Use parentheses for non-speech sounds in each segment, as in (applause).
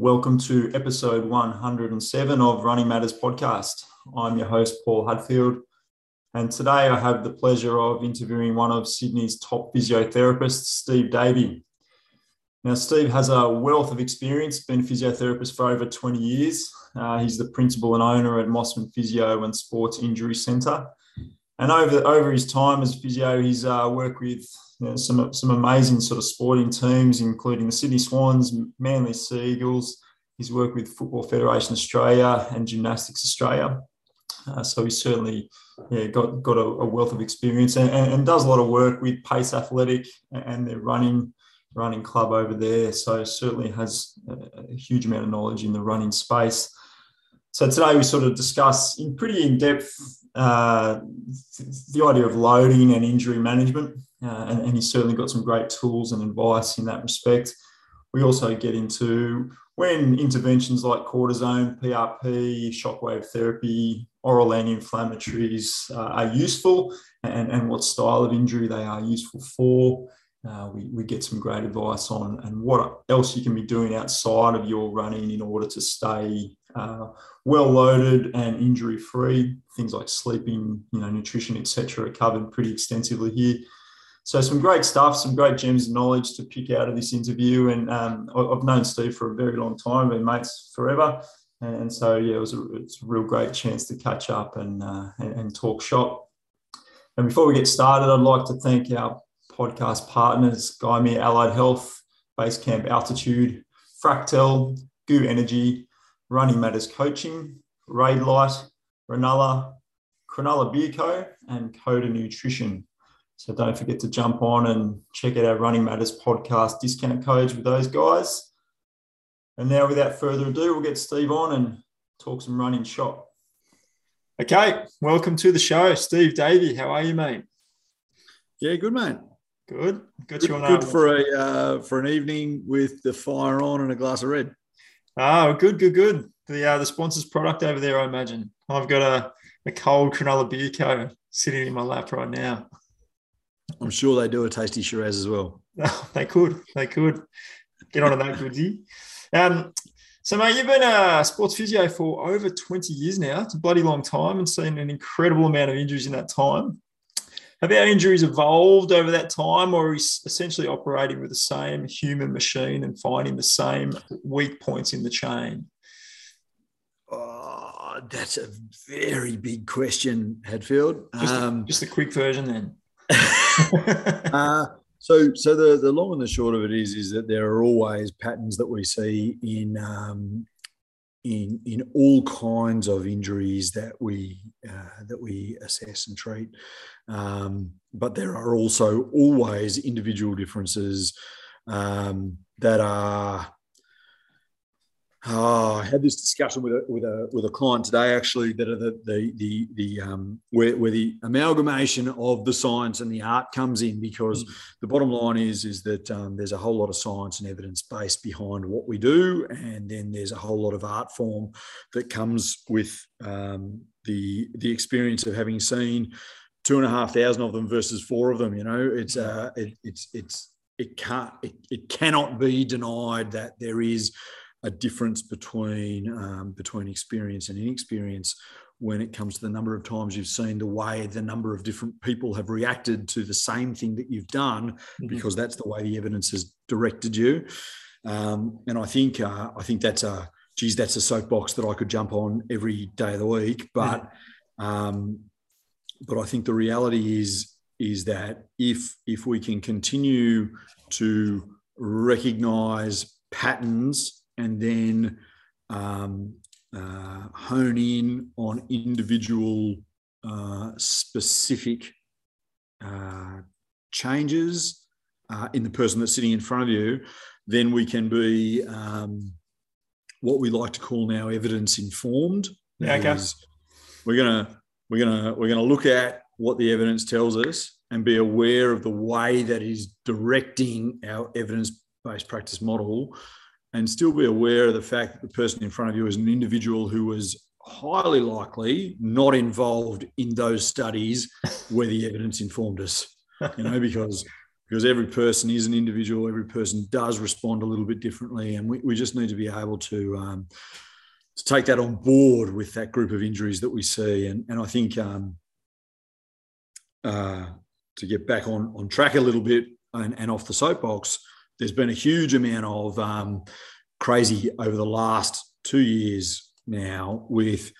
Welcome to episode 107 of Running Matters podcast. I'm your host, Paul Hadfield, and today I have the pleasure of interviewing one of Sydney's top physiotherapists, Steve Davey. Now, Steve has a wealth of experience, been a physiotherapist for over 20 years. Uh, he's the principal and owner at Mosman Physio and Sports Injury Centre. And over, over his time as physio, he's uh, worked with you know, some some amazing sort of sporting teams, including the Sydney Swans, Manly Sea Eagles. He's worked with Football Federation Australia and Gymnastics Australia. Uh, so he's certainly yeah, got got a, a wealth of experience and, and, does a lot of work with Pace Athletic and their running running club over there. So certainly has a, a huge amount of knowledge in the running space. So today we sort of discuss in pretty in depth uh, the idea of loading and injury management, uh, and, and, he's certainly got some great tools and advice in that respect. We also get into when interventions like cortisone, PRP, shockwave therapy, oral anti-inflammatories uh, are useful, and, and what style of injury they are useful for. Uh, we, we get some great advice on and what else you can be doing outside of your running in order to stay uh, well loaded and injury free. Things like sleeping, you know, nutrition, etc., are covered pretty extensively here. So some great stuff, some great gems of knowledge to pick out of this interview. And um, I've known Steve for a very long time, been mates forever. And so yeah, it was a, it's a real great chance to catch up and, uh, and, talk shop. And before we get started, I'd like to thank our podcast partners, Gymea Allied Health, Basecamp Altitude, Fractel, GU Energy, Running Matters Coaching, Raidlight, Ranella, Cronulla Beer Co, and Coda Nutrition. So don't forget to jump on and check out our Running Matters podcast discount codes with those guys. And now, without further ado, we'll get Steve on and talk some running shop. Okay, welcome to the show, Steve Davey. How are you, mate? Yeah, good, mate. Good. Got good, you on good for a uh, for an evening with the fire on and a glass of red. Oh, good, good, good. The uh, the sponsor's product over there, I imagine. I've got a, a cold Cronulla Beer Co. sitting in my lap right now. I'm sure they do a tasty Shiraz as well. (laughs) they could, they could. Get on to that, Goodsy. Um, so, mate, you've been a sports physio for over 20 years now. It's a bloody long time and seen an incredible amount of injuries in that time. Have our injuries evolved over that time, or are we essentially operating with the same human machine and finding the same weak points in the chain? Oh, that's a very big question, Hadfield. Just, um, just a quick version then. (laughs) uh, so, so the, the long and the short of it is, is that there are always patterns that we see in um, in in all kinds of injuries that we uh, that we assess and treat. Um, but there are also always individual differences um, that are Oh, I had this discussion with a, with a with a client today actually that are the the the, the um, where, where the amalgamation of the science and the art comes in because mm. the bottom line is is that um, there's a whole lot of science and evidence base behind what we do and then there's a whole lot of art form that comes with um, the the experience of having seen two and a half thousand of them versus four of them you know it's uh it, it's it's it can't it, it cannot be denied that there is a difference between um, between experience and inexperience when it comes to the number of times you've seen the way the number of different people have reacted to the same thing that you've done mm-hmm. because that's the way the evidence has directed you um, and i think uh, i think that's a geez that's a soapbox that i could jump on every day of the week but um, but i think the reality is is that if if we can continue to recognize patterns and then um, uh, hone in on individual uh, specific uh, changes uh, in the person that's sitting in front of you, then we can be um, what we like to call now evidence informed. Yeah, okay. We're gonna we're gonna we're gonna look at what the evidence tells us and be aware of the way that is directing our evidence based practice model and still be aware of the fact that the person in front of you is an individual who was highly likely not involved in those studies (laughs) where the evidence informed us. You know, because because every person is an individual. Every person does respond a little bit differently, and we, we just need to be able to um, to take that on board with that group of injuries that we see. And and I think um, uh, to get back on on track a little bit and, and off the soapbox, there's been a huge amount of um, crazy over the last two years now with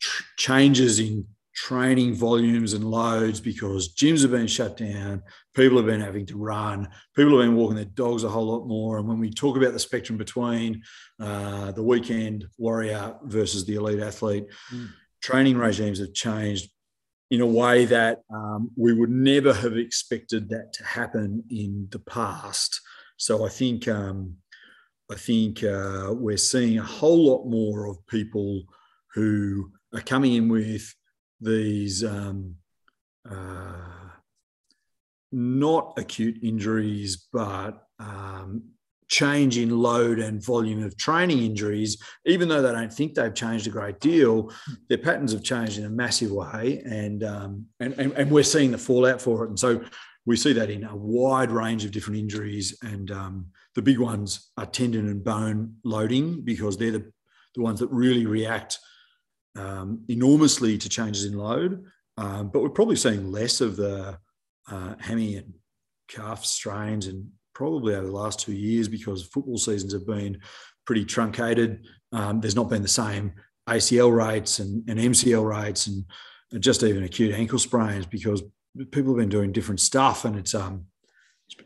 tr- changes in training volumes and loads because gyms have been shut down, people have been having to run, people have been walking their dogs a whole lot more. And when we talk about the spectrum between uh, the weekend warrior versus the elite athlete, mm. training regimes have changed in a way that um, we would never have expected that to happen in the past. So I think um, I think uh, we're seeing a whole lot more of people who are coming in with these um, uh, not acute injuries, but um, change in load and volume of training injuries, even though they don't think they've changed a great deal, their patterns have changed in a massive way, and um, and, and, and we're seeing the fallout for it. And so we see that in a wide range of different injuries, and um, the big ones are tendon and bone loading because they're the, the ones that really react um, enormously to changes in load. Um, but we're probably seeing less of the uh, hammy and calf strains, and probably over the last two years because football seasons have been pretty truncated. Um, there's not been the same ACL rates and, and MCL rates and just even acute ankle sprains because people have been doing different stuff, and it's um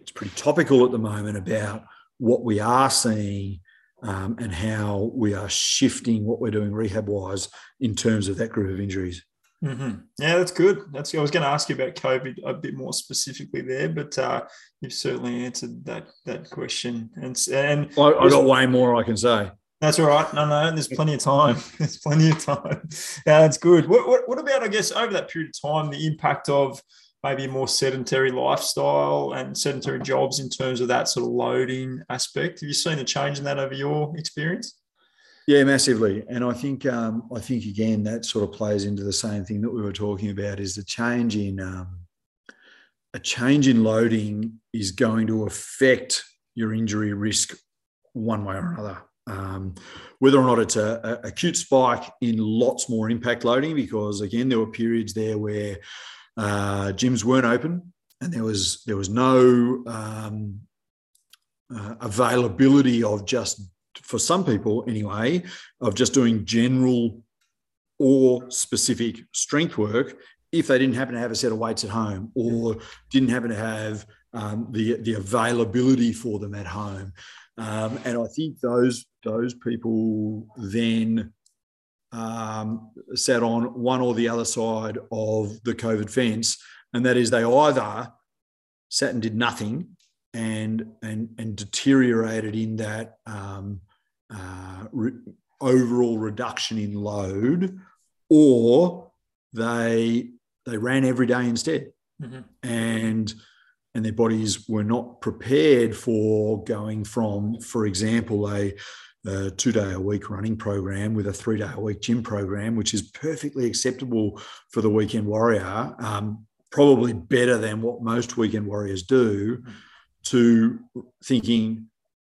it's pretty topical at the moment about what we are seeing um, and how we are shifting what we're doing rehab wise in terms of that group of injuries. Mm-hmm. Yeah, that's good. That's I was going to ask you about COVID a bit more specifically there, but uh, you've certainly answered that that question. And and I, I got way more I can say. That's all right. No, no, there's plenty of time. (laughs) There's plenty of time. Yeah, that's good. What, what, what about, I guess, over that period of time, the impact of maybe a more sedentary lifestyle and sedentary jobs in terms of that sort of loading aspect? Have you seen a change in that over your experience? Yeah, massively. And I think um, I think again that sort of plays into the same thing that we were talking about is the change in um, a change in loading is going to affect your injury risk one way or another. Um, whether or not it's a, a, acute spike in lots more impact loading, because again, there were periods there where uh, gyms weren't open and there was there was no um, uh, availability of just for some people anyway of just doing general or specific strength work if they didn't happen to have a set of weights at home or didn't happen to have um, the the availability for them at home. Um, and I think those those people then um, sat on one or the other side of the COVID fence, and that is they either sat and did nothing and and and deteriorated in that um, uh, re- overall reduction in load, or they they ran every day instead, mm-hmm. and and their bodies were not prepared for going from, for example, a, a two day a week running program with a three day a week gym program, which is perfectly acceptable for the weekend warrior, um, probably better than what most weekend warriors do, to thinking,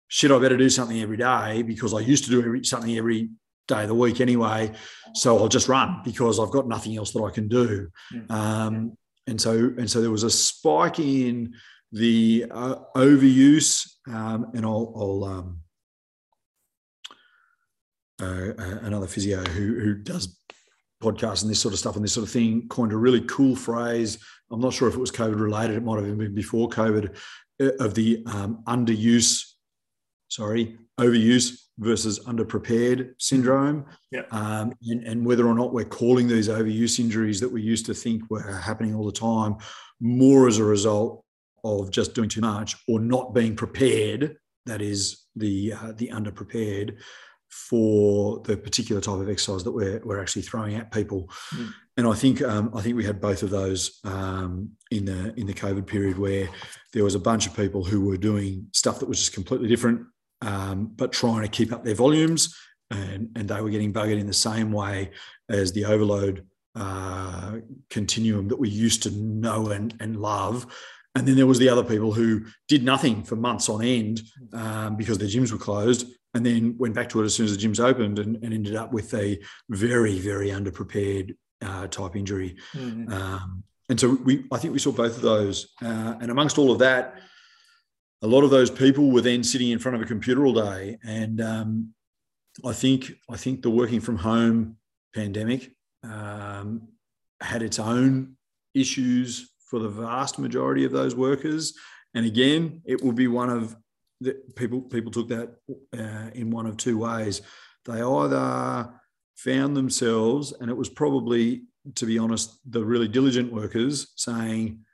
shit, I better do something every day because I used to do every, something every day of the week anyway. So I'll just run because I've got nothing else that I can do. Um, and so and so there was a spike in the uh, overuse, um, and I'll, I'll um, uh, uh, another physio who who does podcasts and this sort of stuff and this sort of thing coined a really cool phrase. I'm not sure if it was COVID related; it might have been before COVID. Uh, of the um, underuse, sorry, overuse versus underprepared syndrome. Yeah. Um, and, and, whether or not we're calling these overuse injuries that we used to think were happening all the time more as a result of just doing too much or not being prepared, that is the, uh, the underprepared for the particular type of exercise that we're, we're actually throwing at people. Mm. And I think um, I think we had both of those um, in the in the COVID period where there was a bunch of people who were doing stuff that was just completely different um, but trying to keep up their volumes. And, and they were getting buggered in the same way as the overload uh, continuum that we used to know and, and love. and then there was the other people who did nothing for months on end um, because their gyms were closed and then went back to it as soon as the gyms opened and, and ended up with a very, very underprepared uh, type injury. Mm-hmm. Um, and so we, I think we saw both of those. Uh, and amongst all of that, a lot of those people were then sitting in front of a computer all day. And um, I think, I think the working from home pandemic um, had its own issues for the vast majority of those workers. And again, it will be one of the people. People took that uh, in one of two ways. They either found themselves, and it was probably, to be honest, the really diligent workers saying,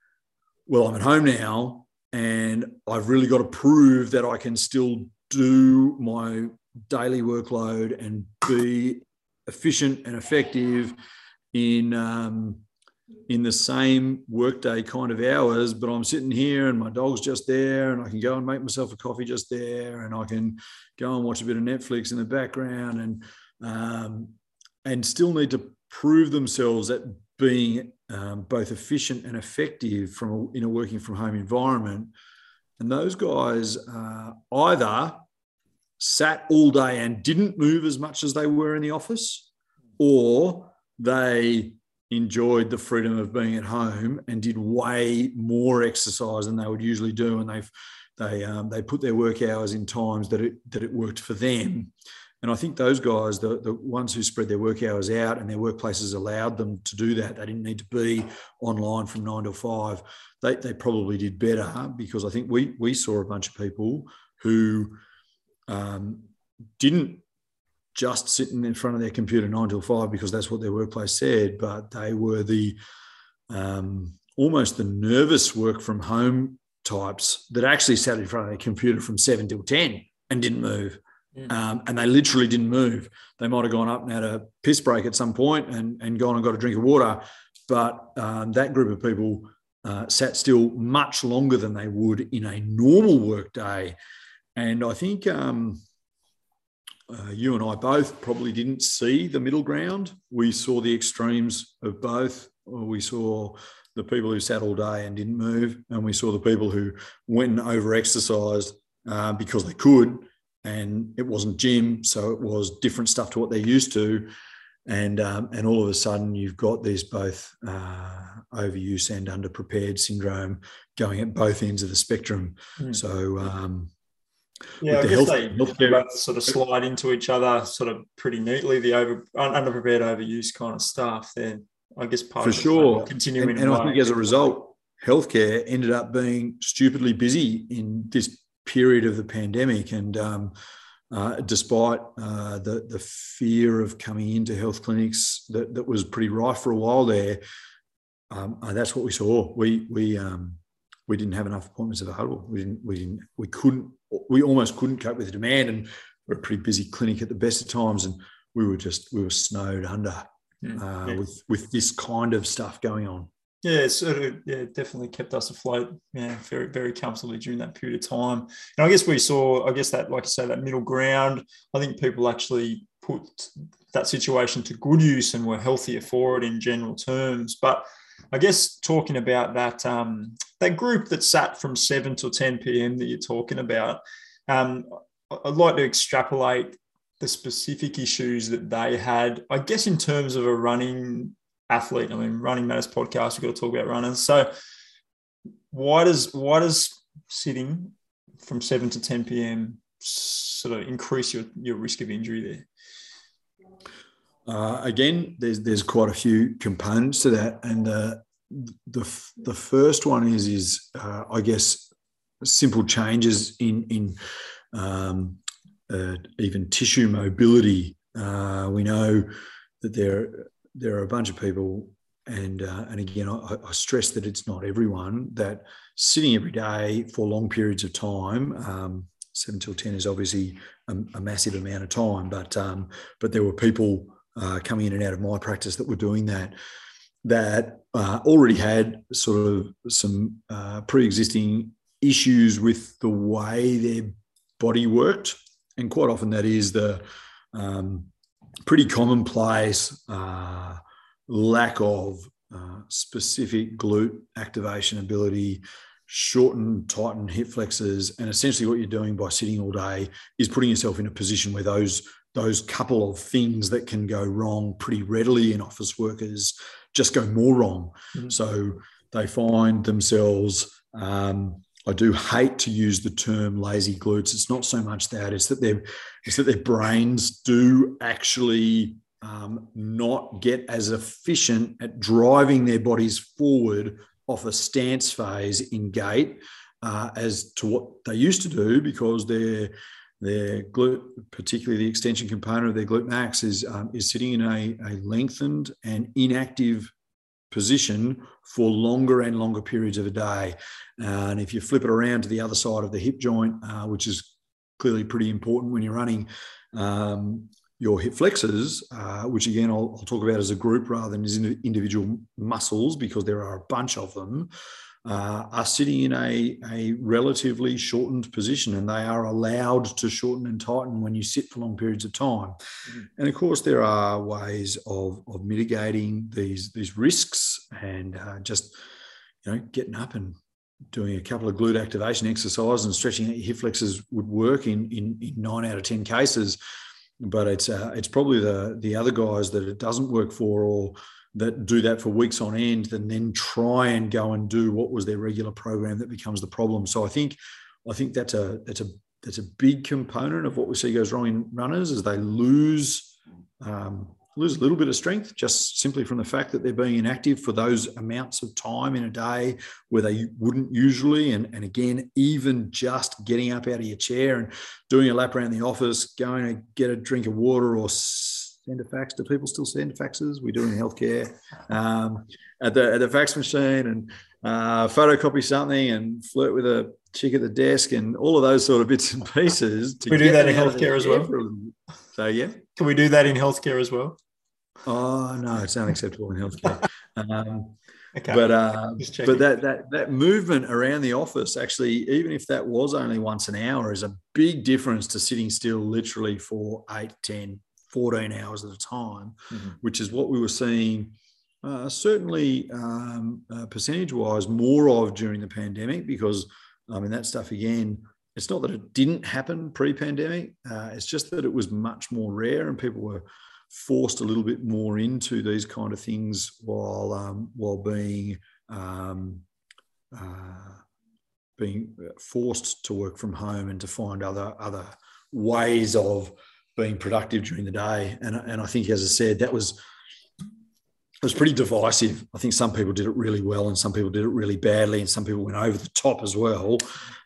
"Well, I'm at home now, and I've really got to prove that I can still do my daily workload and be efficient and effective in." Um, in the same workday kind of hours, but I'm sitting here and my dog's just there, and I can go and make myself a coffee just there, and I can go and watch a bit of Netflix in the background, and um, and still need to prove themselves at being um, both efficient and effective from a, in a working from home environment. And those guys uh, either sat all day and didn't move as much as they were in the office, or they enjoyed the freedom of being at home and did way more exercise than they would usually do, and they've they um, they put their work hours in times that it that it worked for them. And I think those guys, the, the ones who spread their work hours out and their workplaces allowed them to do that, they didn't need to be online from nine to five. They, they probably did better because I think we, we saw a bunch of people who um, didn't just sitting in front of their computer nine till five because that's what their workplace said, but they were the um, almost the nervous work from home types that actually sat in front of their computer from seven till 10 and didn't move. Mm. Um, and they literally didn't move. They might have gone up and had a piss break at some point and, and gone and got a drink of water. But um, that group of people uh, sat still much longer than they would in a normal work day. And I think um, uh, you and I both probably didn't see the middle ground. We saw the extremes of both. We saw the people who sat all day and didn't move, and we saw the people who went and over exercised uh, because they could, and it wasn't gym, so it was different stuff to what they're used to. And, um, and all of a sudden, you've got this both uh, overuse and underprepared syndrome going at both ends of the spectrum. Mm. So, um, yeah, I guess they both sort of slide into each other sort of pretty neatly. The over underprepared overuse kind of stuff. Then I guess part for sure continuing. And, and I think as a result, healthcare ended up being stupidly busy in this period of the pandemic, and um, uh, despite uh, the the fear of coming into health clinics that, that was pretty rife for a while there, um, uh, that's what we saw. We we um, we didn't have enough appointments available. We didn't we didn't we couldn't we almost couldn't cope with the demand, and we're a pretty busy clinic at the best of times, and we were just we were snowed under mm, uh, yeah. with with this kind of stuff going on. Yeah, sort of yeah, definitely kept us afloat. Yeah, very very comfortably during that period of time. And I guess we saw, I guess that like I say, that middle ground. I think people actually put that situation to good use and were healthier for it in general terms. But I guess talking about that um, that group that sat from seven till ten p.m. that you're talking about, um, I'd like to extrapolate the specific issues that they had. I guess in terms of a running athlete. I mean, Running Matters podcast. We've got to talk about runners. So, why does why does sitting from seven to ten p.m. sort of increase your your risk of injury there? Uh, again, there's there's quite a few components to that, and uh, the the first one is is uh, I guess simple changes in in um, uh, even tissue mobility. Uh, we know that there there are a bunch of people, and uh, and again, I, I, stress that it's not everyone that sitting every day for long periods of time. Um, seven till ten is obviously a, a massive amount of time, but um, but there were people uh, coming in and out of my practice that were doing that that uh, already had sort of some uh, pre-existing issues with the way their body worked, and quite often that is the um, pretty commonplace uh, lack of uh, specific glute activation ability, shorten, tighten hip flexors, and essentially what you're doing by sitting all day is putting yourself in a position where those those couple of things that can go wrong pretty readily in office workers just go more wrong. Mm-hmm. So they find themselves. Um, I do hate to use the term lazy glutes. It's not so much that; it's that their it's that their brains do actually um, not get as efficient at driving their bodies forward off a stance phase in gait uh, as to what they used to do because their their glute, particularly the extension component of their glute max, is um, is sitting in a, a lengthened and inactive position for longer and longer periods of a day. Uh, and if you flip it around to the other side of the hip joint, uh, which is clearly pretty important when you're running um, your hip flexors, uh, which again I'll, I'll, talk about as a group rather than as individual muscles because there are a bunch of them, uh, are sitting in a, a relatively shortened position and they are allowed to shorten and tighten when you sit for long periods of time. Mm-hmm. And of course, there are ways of, of mitigating these, these risks and uh, just you know getting up and doing a couple of glute activation exercises and stretching out your hip flexors would work in, in, in nine out of 10 cases but it's uh, it's probably the the other guys that it doesn't work for or that do that for weeks on end and then try and go and do what was their regular program that becomes the problem. So I think I think that's a that's a that's a big component of what we see goes wrong in runners is they lose um, lose a little bit of strength just simply from the fact that they're being inactive for those amounts of time in a day where they wouldn't usually. And, and again, even just getting up out of your chair and doing a lap around the office, going to get a drink of water or send a fax. Do people still send faxes? We do in healthcare. Um, at the at the fax machine and uh, photocopy something and flirt with a chick at the desk and all of those sort of bits and pieces. we do that in healthcare as well. So yeah, can we do that in healthcare as well? Oh no, it's unacceptable in healthcare. Um, (laughs) okay. But uh, but that that that movement around the office actually, even if that was only once an hour, is a big difference to sitting still literally for 8, 10, 14 hours at a time, mm-hmm. which is what we were seeing. Uh, certainly, um, uh, percentage-wise, more of during the pandemic, because I mean that stuff again. It's not that it didn't happen pre-pandemic; uh, it's just that it was much more rare, and people were forced a little bit more into these kind of things while um, while being um, uh, being forced to work from home and to find other other ways of being productive during the day. And, and I think, as I said, that was it was pretty divisive. I think some people did it really well, and some people did it really badly, and some people went over the top as well.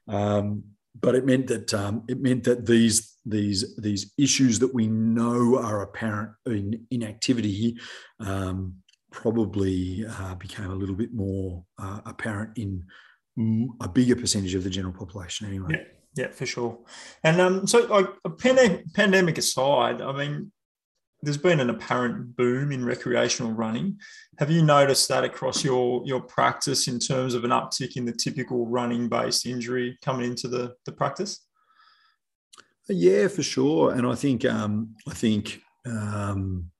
Um, but it meant that um, it meant that these these these issues that we know are apparent in inactivity um, probably uh, became a little bit more uh, apparent in a bigger percentage of the general population anyway. Yeah, yeah, for sure. And um, so, like pandemic aside, I mean, there's been an apparent boom in recreational running. Have you noticed that across your your practice in terms of an uptick in the typical running based injury coming into the, the practice? Yeah, for sure. And I think um, I think um,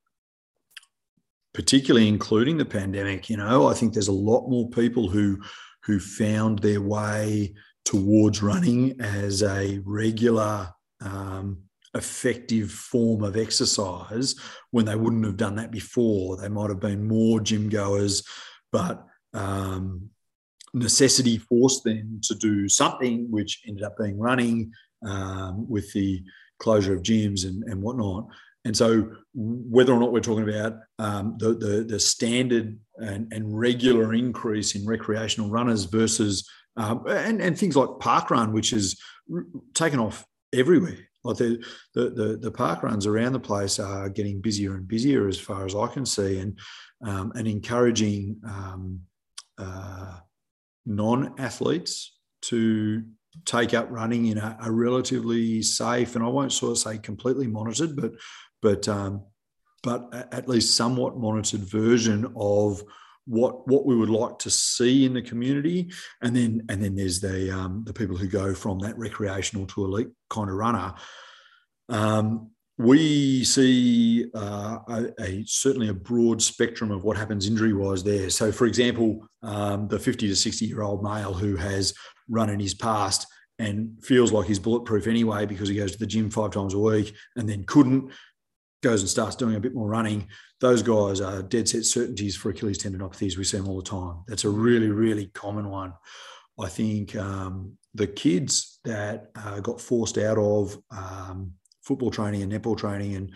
particularly including the pandemic, you know, I think there's a lot more people who who found their way towards running as a regular um, effective form of exercise when they wouldn't have done that before. They might have been more gym goers, but um, necessity forced them to do something, which ended up being running um, with the closure of gyms and, and whatnot. And so, whether or not we're talking about um, the, the, the standard and, and regular increase in recreational runners versus um, and, and things like park run, which is taken off everywhere. Like the, the, the, the, park runs around the place are getting busier and busier as far as I can see, and, um, and encouraging um, uh, non athletes to take up running in a, a, relatively safe, and I won't sort of say completely monitored, but, but, um, but at least somewhat monitored version of what what we would like to see in the community, and then and then there's the um, the people who go from that recreational to elite kind of runner. Um, we see uh, a, a, certainly a broad spectrum of what happens injury wise there. So, for example, um, the 50 to 60 year old male who has run in his past and feels like he's bulletproof anyway because he goes to the gym five times a week and then couldn't, goes and starts doing a bit more running. Those guys are dead set certainties for Achilles tendinopathies. We see them all the time. That's a really, really common one. I think um, the kids that uh, got forced out of um, football training and netball training and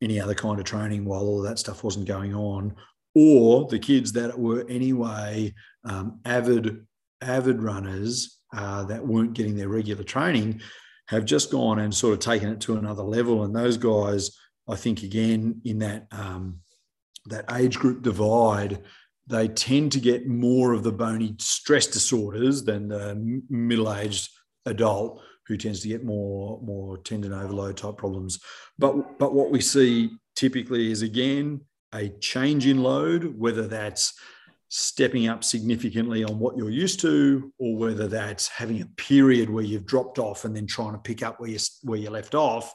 any other kind of training while all that stuff wasn't going on, or the kids that were anyway um, avid avid runners uh, that weren't getting their regular training have just gone and sort of taken it to another level. And those guys, I think, again in that um, that age group divide, they tend to get more of the bony stress disorders than the middle aged adult who tends to get more more tendon overload type problems. But but what we see typically is again a change in load, whether that's stepping up significantly on what you're used to, or whether that's having a period where you've dropped off and then trying to pick up where you where you left off.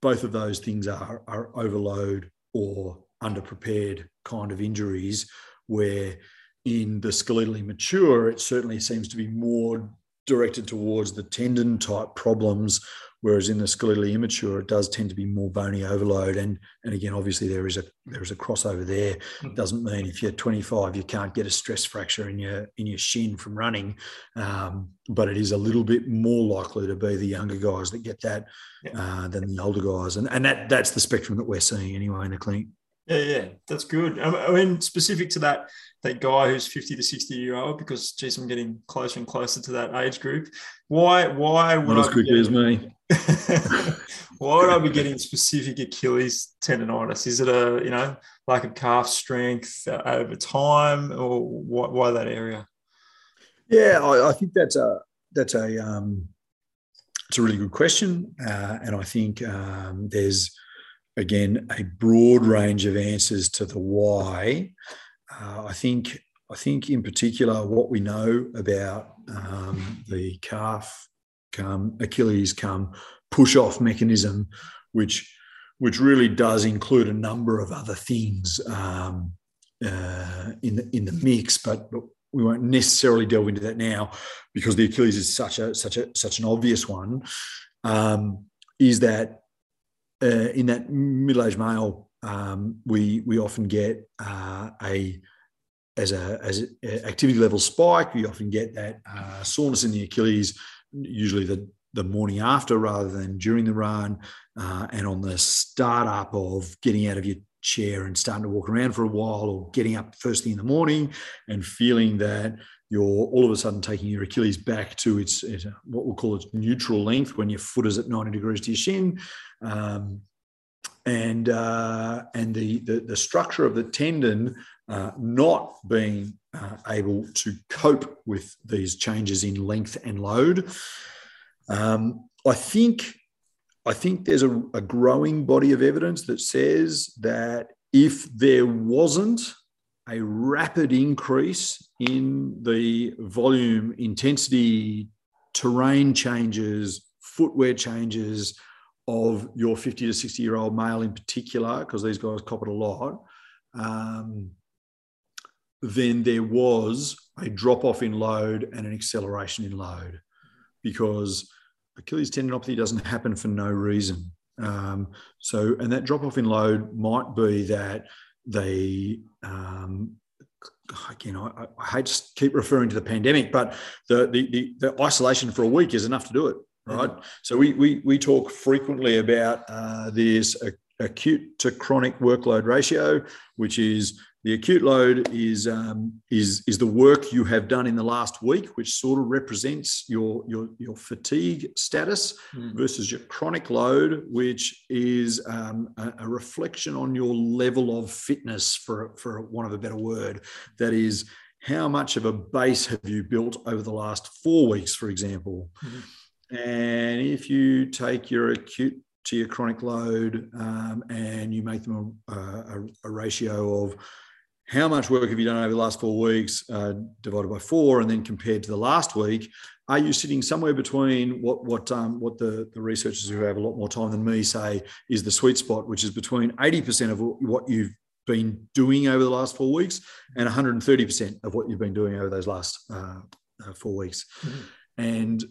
Both of those things are, are overload or underprepared kind of injuries, where in the skeletally mature, it certainly seems to be more directed towards the tendon type problems, whereas in the skeletally immature, it does tend to be more bony overload. And and again, obviously there is a there is a crossover there. Hmm. Doesn't mean if you're 25 you can't get a stress fracture in your in your shin from running, um, but it is a little bit more likely to be the younger guys that get that uh, than the older guys. And and that that's the spectrum that we're seeing anyway in the clinic. Yeah, yeah, that's good. I mean, specific to that that guy who's 50 to 60 year old, because geez, I'm getting closer and closer to that age group. Why, why would Not as quickly as me? (laughs) why would I be getting specific Achilles tendonitis? Is it a, you know, lack of calf strength uh, over time or why, why that area? Yeah, I, I, think that's a, that's a, um, it's a really good question. Uh, and I think um, there's, again, a broad range of answers to the why. Uh, I think I think in particular what we know about um, the calf come Achilles come push off mechanism, which which really does include a number of other things um, uh, in the in the mix, but, but we won't necessarily delve into that now because the Achilles is such a such a such an obvious one. Um, is that uh, in that middle-aged male, um, we we often get uh, a as a as a activity level spike. We often get that uh, soreness in the Achilles, usually the the morning after rather than during the run, uh, and on the startup of getting out of your chair and starting to walk around for a while, or getting up first thing in the morning and feeling that you're all of a sudden taking your Achilles back to its, its what we'll call its neutral length when your foot is at 90 degrees to your shin. Um, and uh, and the, the, the structure of the tendon uh, not being uh, able to cope with these changes in length and load. Um, I think I think there's a, a growing body of evidence that says that if there wasn't a rapid increase in the volume, intensity, terrain changes, footwear changes of your 50 to 60 year old male in particular, because these guys cop it a lot, um, then there was a drop off in load and an acceleration in load because Achilles tendinopathy doesn't happen for no reason. Um, so, and that drop off in load might be that they, um, again, I, I, hate to keep referring to the pandemic, but the, the, the, the isolation for a week is enough to do it, right? Mm-hmm. So we, we, we talk frequently about uh, this acute to chronic workload ratio, which is the acute load is, um, is, is the work you have done in the last week, which sort of represents your, your, your fatigue status mm. versus your chronic load, which is um, a, a, reflection on your level of fitness, for, for want of a better word. That is, how much of a base have you built over the last four weeks, for example? Mm-hmm. And if you take your acute to your chronic load um, and you make them a, a, a ratio of how much work have you done over the last four weeks uh, divided by four, and then compared to the last week, are you sitting somewhere between what what um, what the, the researchers who have a lot more time than me say is the sweet spot, which is between 80% of what you've been doing over the last four weeks and 130% of what you've been doing over those last uh, uh, four weeks. Mm-hmm. And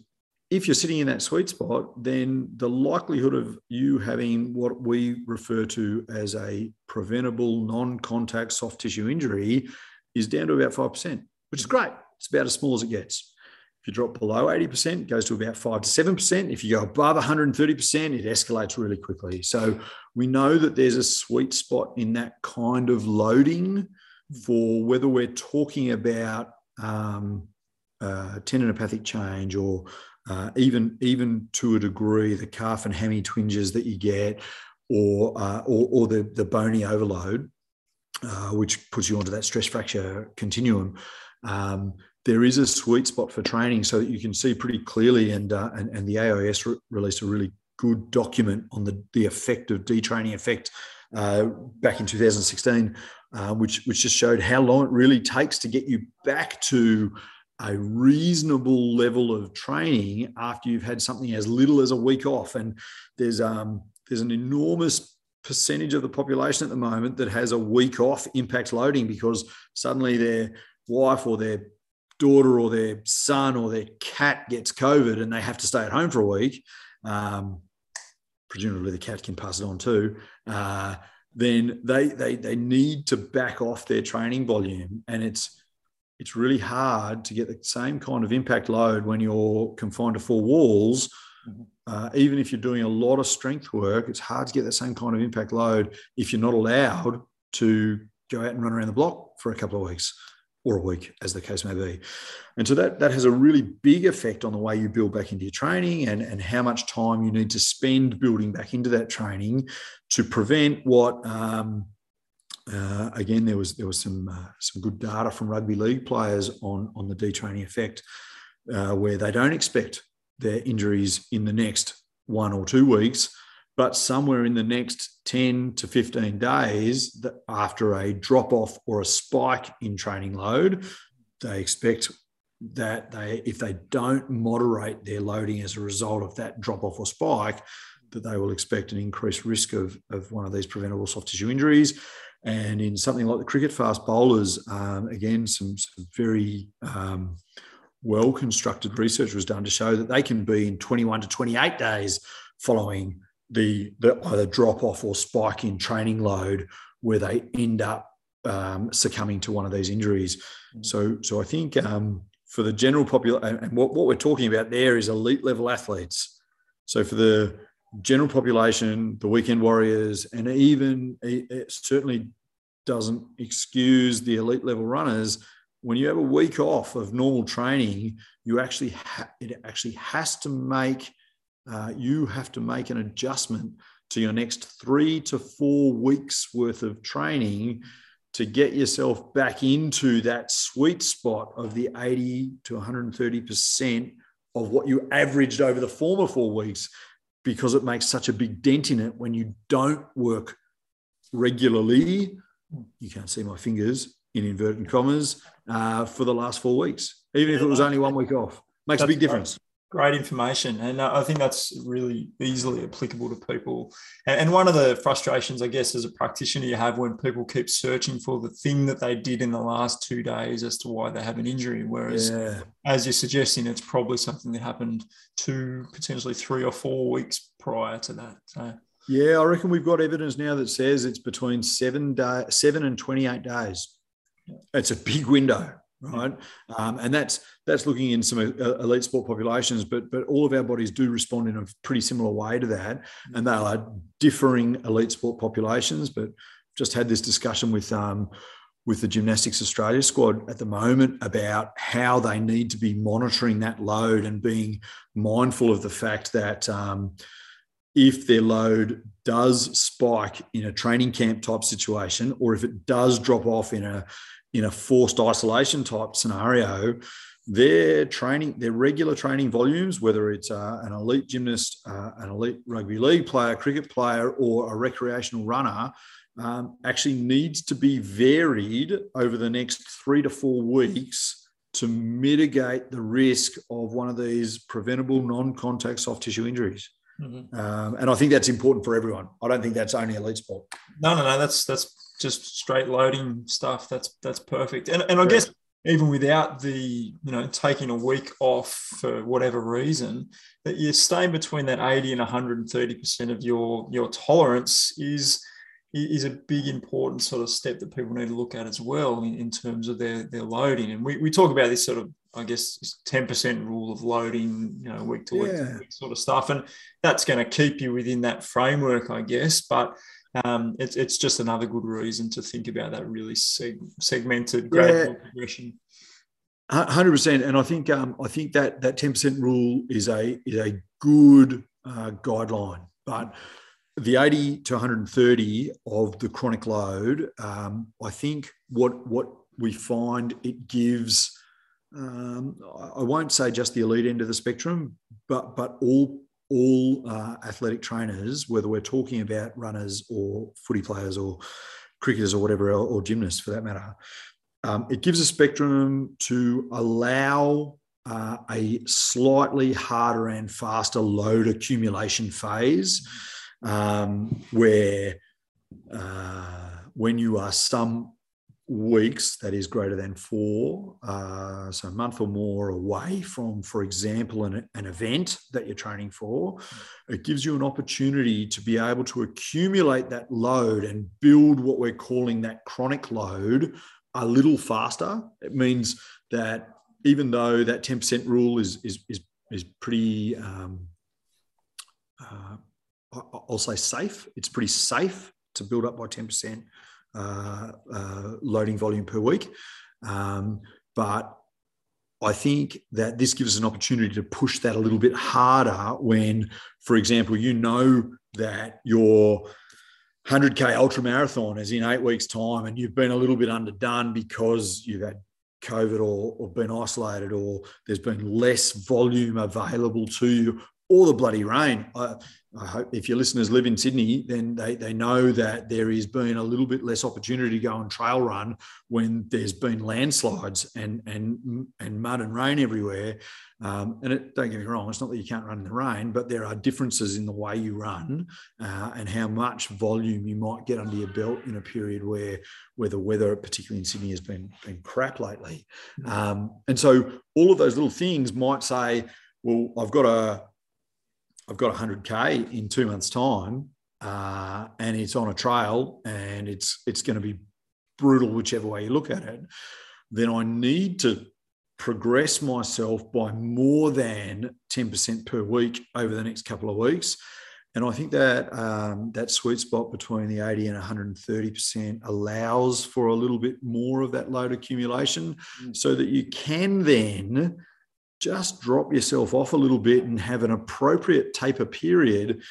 if you're sitting in that sweet spot, then the likelihood of you having what we refer to as a preventable non contact soft tissue injury is down to about 5%, which is great. It's about as small as it gets. If you drop below 80%, it goes to about 5 to 7%. If you go above 130%, it escalates really quickly. So we know that there's a sweet spot in that kind of loading for whether we're talking about um, uh, tendinopathic change or uh, even even to a degree the calf and hammy twinges that you get, or uh, or, or, the the bony overload, uh, which puts you onto that stress fracture continuum. Um, there is a sweet spot for training, so that you can see pretty clearly. And uh, and, and the AIS re- released a really good document on the the effect of detraining effect uh, back in 2016, uh, which which just showed how long it really takes to get you back to a reasonable level of training after you've had something as little as a week off. And there's um, there's an enormous percentage of the population at the moment that has a week off impact loading because suddenly their wife or their daughter or their son or their cat gets COVID and they have to stay at home for a week. Um, presumably the cat can pass it on too. Uh, then they, they they need to back off their training volume, and it's it's really hard to get the same kind of impact load when you're confined to four walls. Mm-hmm. Uh, even if you're doing a lot of strength work, it's hard to get that same kind of impact load if you're not allowed to go out and run around the block for a couple of weeks or a week, as the case may be. And so that, that has a really big effect on the way you build back into your training and, and how much time you need to spend building back into that training to prevent what um, uh, again, there was there was some uh, some good data from rugby league players on on the detraining effect, uh, where they don't expect their injuries in the next one or two weeks, but somewhere in the next ten to fifteen days, after a drop off or a spike in training load, they expect that they if they don't moderate their loading as a result of that drop off or spike, that they will expect an increased risk of, of one of these preventable soft tissue injuries. And in something like the cricket fast bowlers, um, again, some, some very um, well constructed research was done to show that they can be in 21 to 28 days following the, the either drop off or spike in training load where they end up um, succumbing to one of these injuries. Mm-hmm. So, so I think um, for the general population, and what, what we're talking about there is elite level athletes. So for the general population, the weekend warriors, and even it certainly doesn't excuse the elite level runners. When you have a week off of normal training, you actually ha- it actually has to make uh, you have to make an adjustment to your next three to four weeks worth of training to get yourself back into that sweet spot of the 80 to 130 percent of what you averaged over the former four weeks because it makes such a big dent in it when you don't work regularly. You can't see my fingers in inverted commas uh, for the last four weeks, even if it was only one week off. Makes That's a big difference. Great information. And uh, I think that's really easily applicable to people. And one of the frustrations, I guess, as a practitioner, you have when people keep searching for the thing that they did in the last two days as to why they have an injury. Whereas, yeah. as you're suggesting, it's probably something that happened two, potentially three or four weeks prior to that. So, yeah, I reckon we've got evidence now that says it's between seven day, seven and 28 days. It's a big window right? Um, and that's that's looking in some uh, elite sport populations, but but all of our bodies do respond in a pretty similar way to that, and they are differing elite sport populations. But just had this discussion with um, with the Gymnastics Australia squad at the moment about how they need to be monitoring that load and being mindful of the fact that. Um, if their load does spike in a training camp type situation, or if it does drop off in a in a forced isolation type scenario, their training, their regular training volumes, whether it's uh, an elite gymnast, uh, an elite rugby league player, cricket player, or a recreational runner, um, actually needs to be varied over the next three to four weeks to mitigate the risk of one of these preventable non-contact soft tissue injuries. Mm-hmm. Um, and I think that's important for everyone. I don't think that's only elite sport. No, no, no. That's that's just straight loading stuff. That's that's perfect. And and I guess even without the you know taking a week off for whatever reason, that you're staying between that 80 and 130 percent of your your tolerance is is a big important sort of step that people need to look at as well in, in terms of their their loading. And we, we talk about this sort of I guess 10% rule of loading, you know, week to week, yeah. week sort of stuff. And that's going to keep you within that framework, I guess. But um, it's, it's just another good reason to think about that really seg- segmented gradual yeah. progression. Hundred percent, and I think um, I think that that ten percent rule is a is a good uh, guideline. But the 80 to 130 of the chronic load, um, I think what what we find it gives, um, I won't say just the elite end of the spectrum, but but all all uh, athletic trainers, whether we're talking about runners or footy players or cricketers or whatever, or gymnasts for that matter, um, it gives a spectrum to allow uh, a slightly harder and faster load accumulation phase um, where uh, when you are some weeks that is greater than four, uh, so a month or more away from, for example, an, an event that you're training for, it gives you an opportunity to be able to accumulate that load and build what we're calling that chronic load a little faster. It means that even though that 10% rule is, is, is, is pretty um, uh, I'll say safe. It's pretty safe to build up by 10% uh, uh, loading volume per week. Um, but I think that this gives us an opportunity to push that a little bit harder when, for example, you know that your 100K ultra marathon is in eight weeks' time and you've been a little bit underdone because you've had COVID or, or been isolated or there's been less volume available to you or the bloody rain. I, I hope if your listeners live in Sydney, then they, they know that there has been a little bit less opportunity to go on trail run when there's been landslides and and and mud and rain everywhere. Um, and it, don't get me wrong, it's not that you can't run in the rain, but there are differences in the way you run uh, and how much volume you might get under your belt in a period where where the weather, particularly in Sydney, has been been crap lately. Mm. Um, and so all of those little things might say, well, I've got a I've got 100k in two months' time, uh, and it's on a trail, and it's it's going to be brutal whichever way you look at it. Then I need to progress myself by more than 10% per week over the next couple of weeks. And I think that um, that sweet spot between the 80 and 130% allows for a little bit more of that load accumulation mm. so that you can then just drop yourself off a little bit and have an appropriate taper period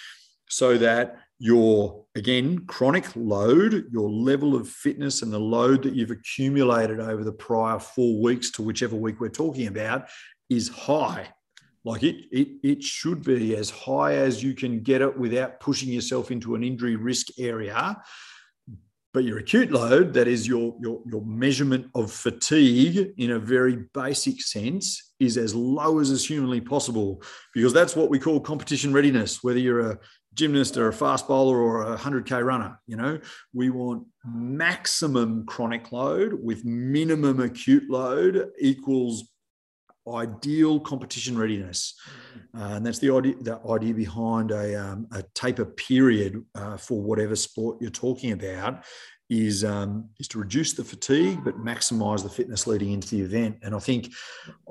so that your again chronic load your level of fitness and the load that you've accumulated over the prior four weeks to whichever week we're talking about is high. Like it, it it should be as high as you can get it without pushing yourself into an injury risk area but your acute load that is your, your your measurement of fatigue in a very basic sense is as low as is humanly possible because that's what we call competition readiness whether you're a gymnast or a fast bowler or a 100k runner you know? We want maximum chronic load with minimum acute load equals ideal competition readiness uh, and that's the idea the idea behind a, um, a taper period uh, for whatever sport you're talking about is um, is to reduce the fatigue but maximize the fitness leading into the event. And I think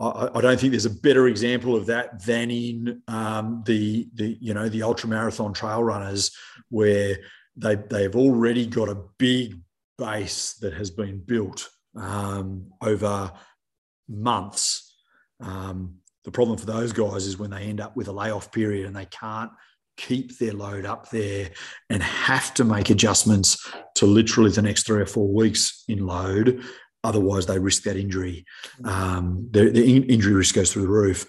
I, I don't think there's a better example of that than in um, the the you know the ultra marathon trail runners where they they've already got a big base that has been built um, over months. Um, the problem for those guys is when they end up with a layoff period and they can't keep their load up there and have to make adjustments to literally the next three or four weeks in load. Otherwise, they risk that injury. Um, the, the injury risk goes through the roof,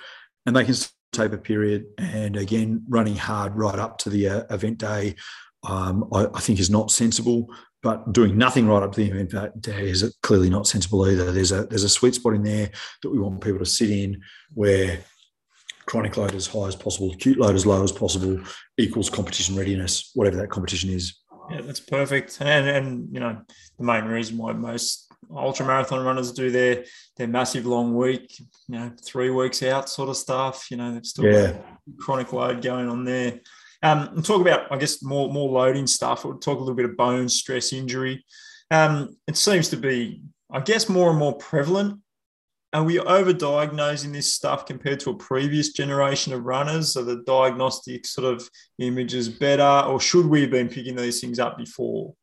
and they can taper a period. And again, running hard right up to the uh, event day, um, I, I, think is not sensible. But doing nothing right up to the event day is clearly not sensible either. There's a there's a sweet spot in there that we want people to sit in where chronic load as high as possible, acute load as low as possible equals competition readiness, whatever that competition is. Yeah, that's perfect. And and you know the main reason why most ultra marathon runners do their their massive long week, you know, three weeks out sort of stuff. You know, they've still yeah. got chronic load going on there. Um, and talk about, I guess, more more loading stuff. We'll talk a little bit of bone stress injury. Um, it seems to be, I guess, more and more prevalent. Are we overdiagnosing this stuff compared to a previous generation of runners? Are the diagnostic sort of images better, or should we have been picking these things up before?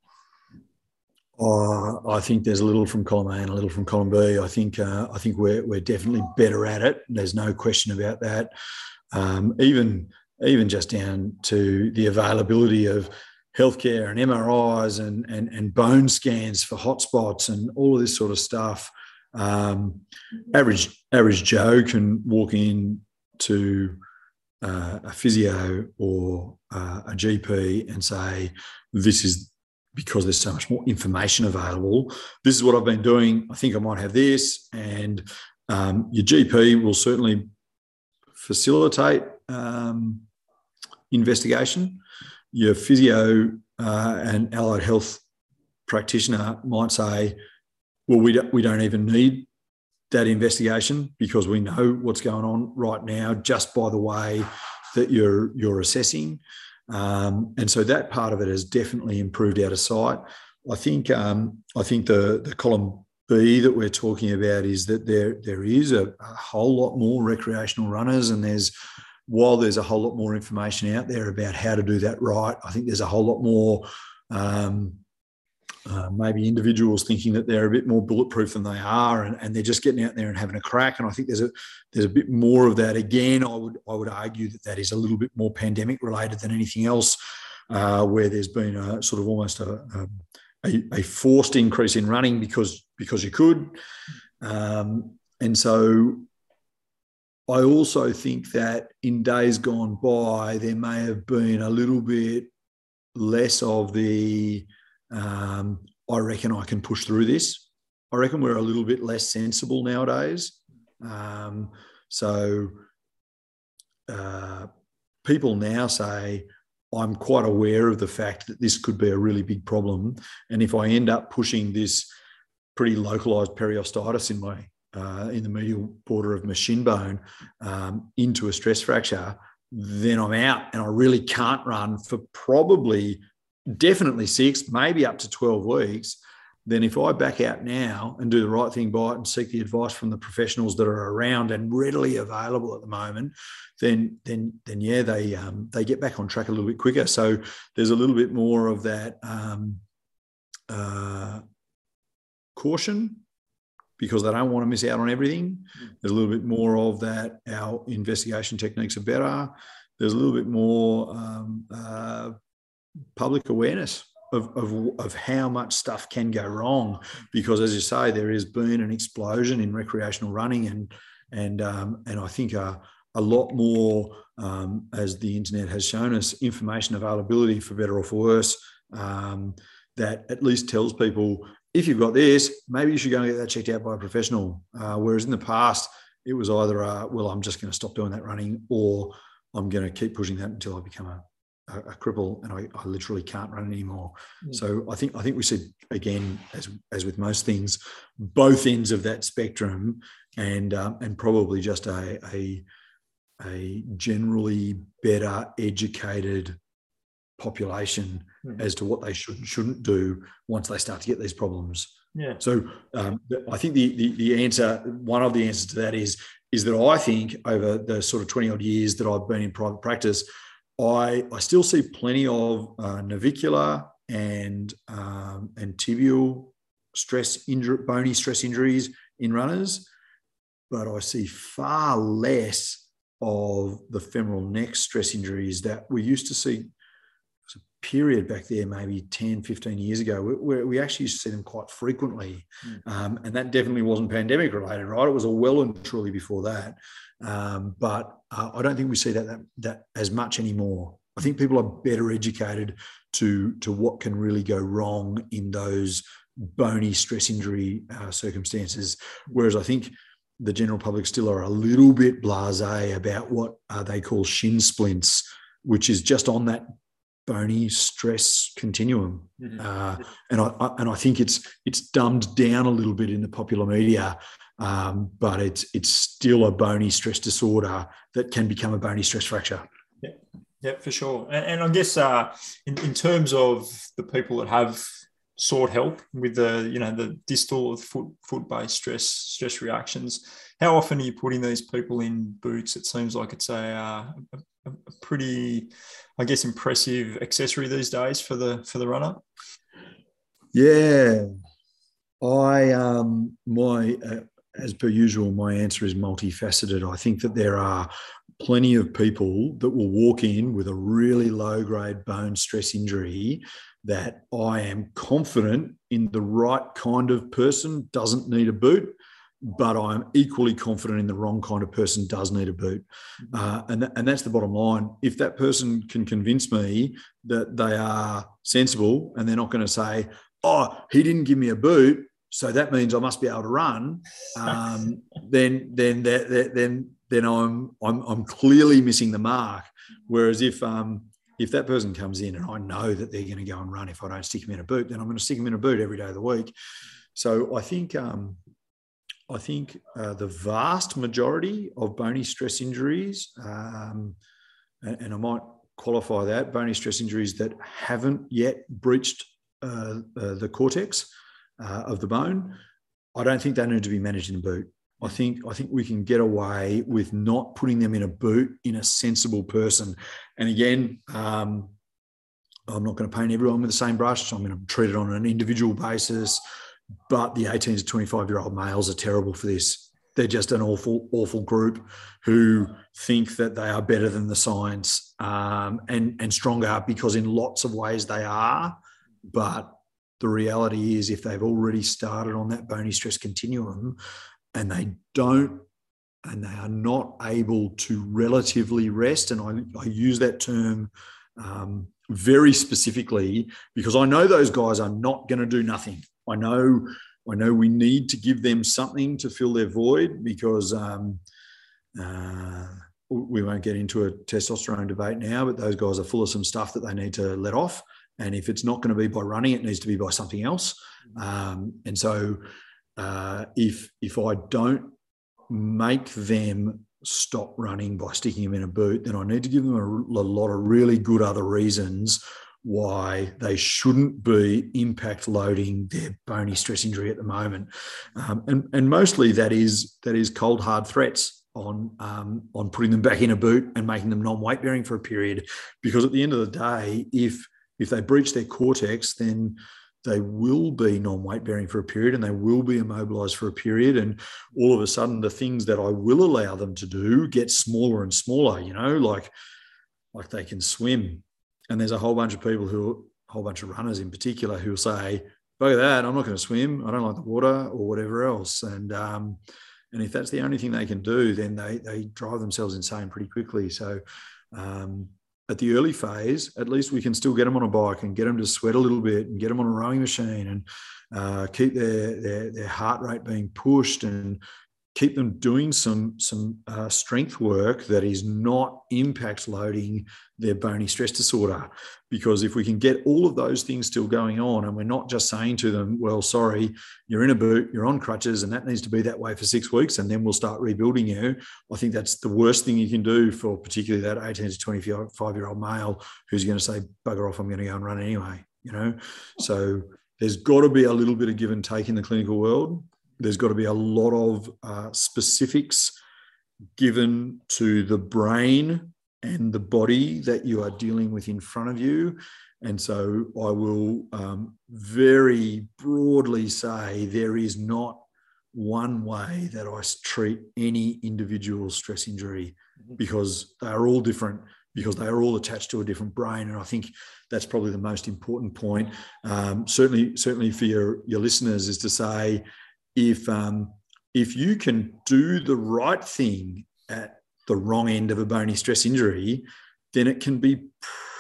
Uh, I think there's a little from column A and a little from column B. I think uh, I think we're we're definitely better at it. There's no question about that. Um, even even just down to the availability of healthcare and MRIs and, and, and bone scans for hotspots and all of this sort of stuff. Um, average average Joe can walk in to uh, a physio or uh, a GP and say, "This is because there's so much more information available. This is what I've been doing. I think I might have this." And um, your GP will certainly facilitate um, investigation. Your physio uh, and allied health practitioner might say, well, we don't, we don't even need that investigation because we know what's going on right now just by the way that you're you're assessing. Um, and so that part of it has definitely improved out of sight. I think um, I think the the column B that we're talking about is that there there is a, a whole lot more recreational runners, and there's while there's a whole lot more information out there about how to do that right, I think there's a whole lot more um, uh, maybe individuals thinking that they're a bit more bulletproof than they are, and, and, they're just getting out there and having a crack. And I think there's a there's a bit more of that. Again, I would I would argue that that is a little bit more pandemic related than anything else, uh, where there's been a sort of almost a, a, a forced increase in running because because you could, um, and so I also think that in days gone by, there may have been a little bit less of the, um, I reckon I can push through this. I reckon we're a little bit less sensible nowadays. Um, so uh, people now say, I'm quite aware of the fact that this could be a really big problem. And if I end up pushing this pretty localized periostitis in my uh, in the medial border of my shin bone um, into a stress fracture, then I'm out and I really can't run for probably definitely six, maybe up to 12 weeks. Then, if I back out now and do the right thing by it and seek the advice from the professionals that are around and readily available at the moment, then then then yeah, they um, they get back on track a little bit quicker. So there's a little bit more of that um, uh, caution because they don't want to miss out on everything. Hmm. There's a little bit more of that. Our investigation techniques are better. There's a little bit more um, uh, public awareness of, of, of, how much stuff can go wrong. Because, as you say, there has been an explosion in recreational running, and and um, and I think a, a lot more, um, as the internet has shown us, information availability for better or for worse. Um, that at least tells people if you've got this, maybe you should go and get that checked out by a professional. Uh, whereas in the past, it was either, uh, well, I'm just going to stop doing that running, or I'm going to keep pushing that until I become a, a, a cripple and I, I, literally can't run anymore. Mm. So I think I think we said again, as as with most things, both ends of that spectrum, and um, and probably just a, a a generally better educated population mm. as to what they should and shouldn't do once they start to get these problems. Yeah. So um, I think the, the, the answer, one of the answers to that is is that I think over the sort of twenty odd years that I've been in private practice, I I still see plenty of uh, navicular and um, and tibial stress injury, bony stress injuries in runners, but I see far less of the femoral neck stress injuries that we used to see period back there, maybe 10, 15 years ago, where we actually used to see them quite frequently. Mm. Um, and that definitely wasn't pandemic related, right? It was a well and truly before that. Um, but uh, I don't think we see that, that, that as much anymore. I think people are better educated to to what can really go wrong in those bony stress injury uh, circumstances. Whereas I think the general public still are a little bit blasé about what uh, they call shin splints, which is just on that bony stress continuum. Mm-hmm. Uh, and I, I, and I think it's it's dumbed down a little bit in the popular media, um, but it's it's still a bony stress disorder that can become a bony stress fracture. Yeah, yeah, for sure. And, and I guess uh, in, in terms of the people that have sought help with the you know the distal foot foot based stress stress reactions. How often are you putting these people in boots? It seems like it's a, uh, a, a pretty, I guess, impressive accessory these days for the for the runner. Yeah, I um my uh, as per usual, my answer is multifaceted. I think that there are plenty of people that will walk in with a really low grade bone stress injury that I am confident in the right kind of person doesn't need a boot, but I'm equally confident in the wrong kind of person does need a boot. Mm-hmm. Uh, and, th- and that's the bottom line. If that person can convince me that they are sensible and they're not going to say, oh, he didn't give me a boot, so that means I must be able to run, um, (laughs) then then then then I'm, I'm I'm clearly missing the mark. Whereas if um, if that person comes in and I know that they're going to go and run if I don't stick them in a boot, then I'm going to stick them in a boot every day of the week. So I think um, I think uh, the vast majority of bony stress injuries, um, and, and, I might qualify that bony stress injuries that haven't yet breached uh, uh, the cortex uh, of the bone, I don't think they need to be managed in a boot. I think I think we can get away with not putting them in a boot in a sensible person. And again, um, I'm not going to paint everyone with the same brush. So I'm going to treat it on an individual basis. But the 18 to 25 year old males are terrible for this. They're just an awful, awful group who think that they are better than the science um, and and stronger because in lots of ways they are. But the reality is, if they've already started on that bony stress continuum, and they don't and they are not able to relatively rest. And I, I use that term um, very specifically because I know those guys are not going to do nothing. I know, I know we need to give them something to fill their void because um, uh, we won't get into a testosterone debate now, but those guys are full of some stuff that they need to let off. And if it's not going to be by running, it needs to be by something else. Um, and so uh, if if I don't make them stop running by sticking them in a boot, then I need to give them a, a lot of really good other reasons why they shouldn't be impact loading their bony stress injury at the moment, um, and and mostly that is that is cold hard threats on um, on putting them back in a boot and making them non weight bearing for a period, because at the end of the day, if if they breach their cortex, then they will be non-weight bearing for a period and they will be immobilized for a period. And all of a sudden the things that i will allow them to do get smaller and smaller you know like like they can swim and there's a whole bunch of people who a whole bunch of runners in particular who say "Look at that i'm not going to swim i don't like the water or whatever else. And um and if that's the only thing they can do then they they drive themselves insane pretty quickly. So um at the early phase, at least we can still get them on a bike and get them to sweat a little bit and get them on a rowing machine and uh, keep their, their, their heart rate being pushed and keep them doing some some uh, strength work that is not impact loading their bony stress disorder. Because if we can get all of those things still going on and we're not just saying to them well sorry you're in a boot you're on crutches and that needs to be that way for six weeks and then we'll start rebuilding you i think that's the worst thing you can do for particularly that 18 to 25 year old male who's going to say bugger off i'm going to go and run anyway you know? So there's got to be a little bit of give and take in the clinical world there's got to be a lot of uh, specifics given to the brain and the body that you are dealing with in front of you. And so I will um, very broadly say there is not one way that I treat any individual stress injury mm-hmm. because they are all different because they are all attached to a different brain. And I think that's probably the most important point. Um, certainly, certainly for your, your listeners is to say, if um, if you can do the right thing at the wrong end of a bony stress injury, then it can be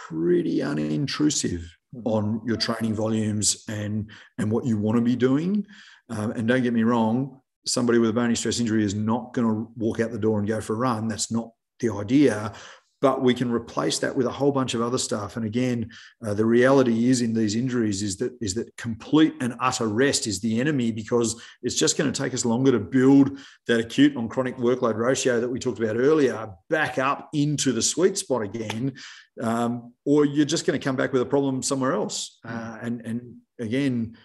pretty unintrusive. mm-hmm. on your training volumes and and what you want to be doing. Um, and don't get me wrong, somebody with a bony stress injury is not going to walk out the door and go for a run. That's not the idea but we can replace that with a whole bunch of other stuff. And again, uh, the reality is in these injuries is that is that complete and utter rest is the enemy because it's just going to take us longer to build that acute on chronic workload ratio that we talked about earlier back up into the sweet spot again, um, or you're just going to come back with a problem somewhere else. Uh, and and again,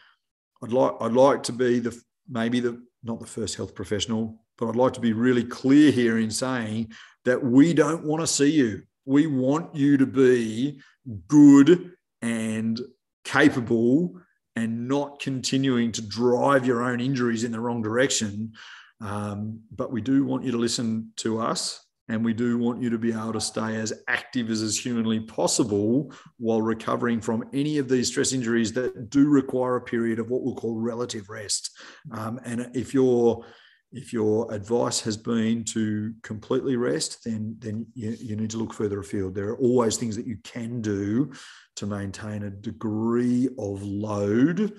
I'd like I'd like to be the maybe the not the first health professional, but I'd like to be really clear here in saying that we don't want to see you. We want you to be good and capable and not continuing to drive your own injuries in the wrong direction. Um, but we do want you to listen to us and we do want you to be able to stay as active as is humanly possible while recovering from any of these stress injuries that do require a period of what we'll call relative rest. Um, and if you're if your advice has been to completely rest, then then you, you, need to look further afield. There are always things that you can do to maintain a degree of load,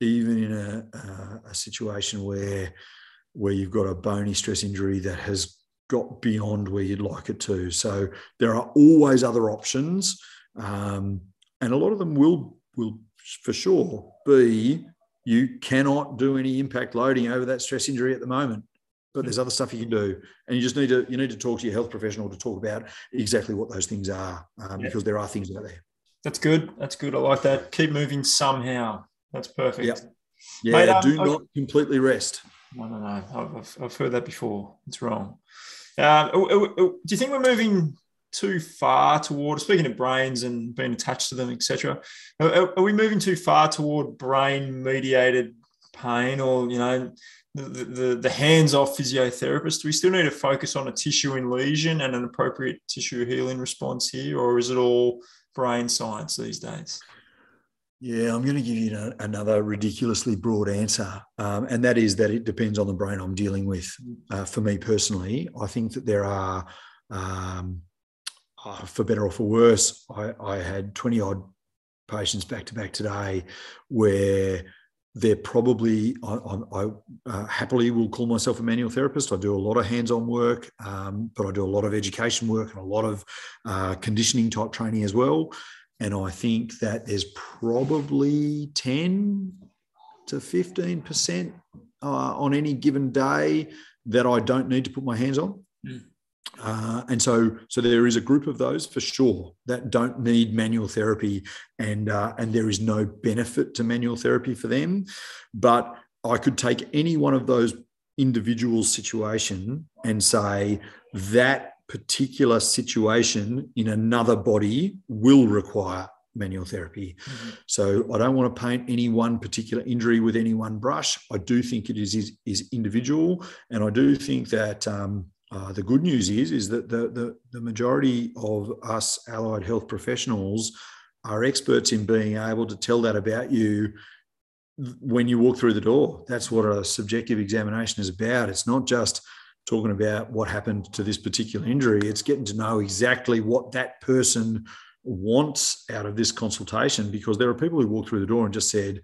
even in a, a, a situation where where you've got a bony stress injury that has got beyond where you'd like it to. So there are always other options, um, and a lot of them will will for sure be you cannot do any impact loading over that stress injury at the moment but there's other stuff you can do. And you just need to you need to talk to your health professional to talk about exactly what those things are um, yeah. because there are things out there. That's good. That's good. I like that. Keep moving somehow. That's perfect. Yeah yeah Mate, um, do not completely rest. No no no. I've, I've heard that before. It's wrong. Uh, do you think we're moving too far toward speaking of brains and being attached to them, etc. Are, are, we moving too far toward brain mediated pain, or you know, the, the, the hands off physiotherapist? Do we still need to focus on a tissue in lesion and an appropriate tissue healing response here, or is it all brain science these days? Yeah, I'm going to give you another ridiculously broad answer, um, and that is that it depends on the brain I'm dealing with. Uh, for me personally, I think that there are um, uh, for better or for worse, I, I had 20 odd patients back to back today where they're probably, I, I uh, happily will call myself a manual therapist. I do a lot of hands on work, um, but I do a lot of education work and a lot of uh, conditioning type training as well. And I think that there's probably 10 to 15% uh, on any given day that I don't need to put my hands on. Mm. Uh, and so, so there is a group of those for sure that don't need manual therapy, and uh, and there is no benefit to manual therapy for them. But I could take any one of those individual situation and say that particular situation in another body will require manual therapy. Mm-hmm. So I don't want to paint any one particular injury with any one brush. I do think it is is, is individual, and I do think that um, uh, the good news is, is that the, the, the majority of us allied health professionals are experts in being able to tell that about you when you walk through the door. That's what a subjective examination is about. It's not just talking about what happened to this particular injury, it's getting to know exactly what that person wants out of this consultation because there are people who walk through the door and just said,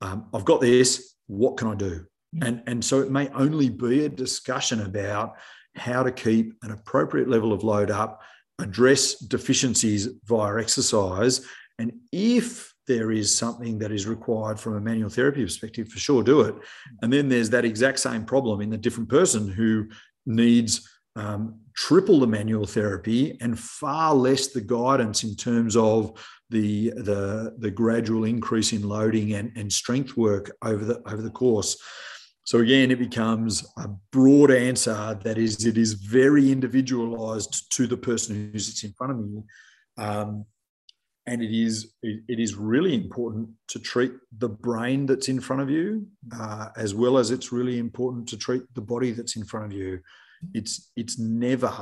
um, I've got this, what can I do? And, and so it may only be a discussion about how to keep an appropriate level of load up, address deficiencies via exercise. And if there is something that is required from a manual therapy perspective, for sure, do it. And then there's that exact same problem in the different person who needs um, triple the manual therapy and far less the guidance in terms of the the, the gradual increase in loading and, and strength work over the over the course. So again, it becomes a broad answer that is, it is very individualized to the person who sits in front of me. Um, and it is it is really important to treat the brain that's in front of you uh, as well as it's really important to treat the body that's in front of you it's it's never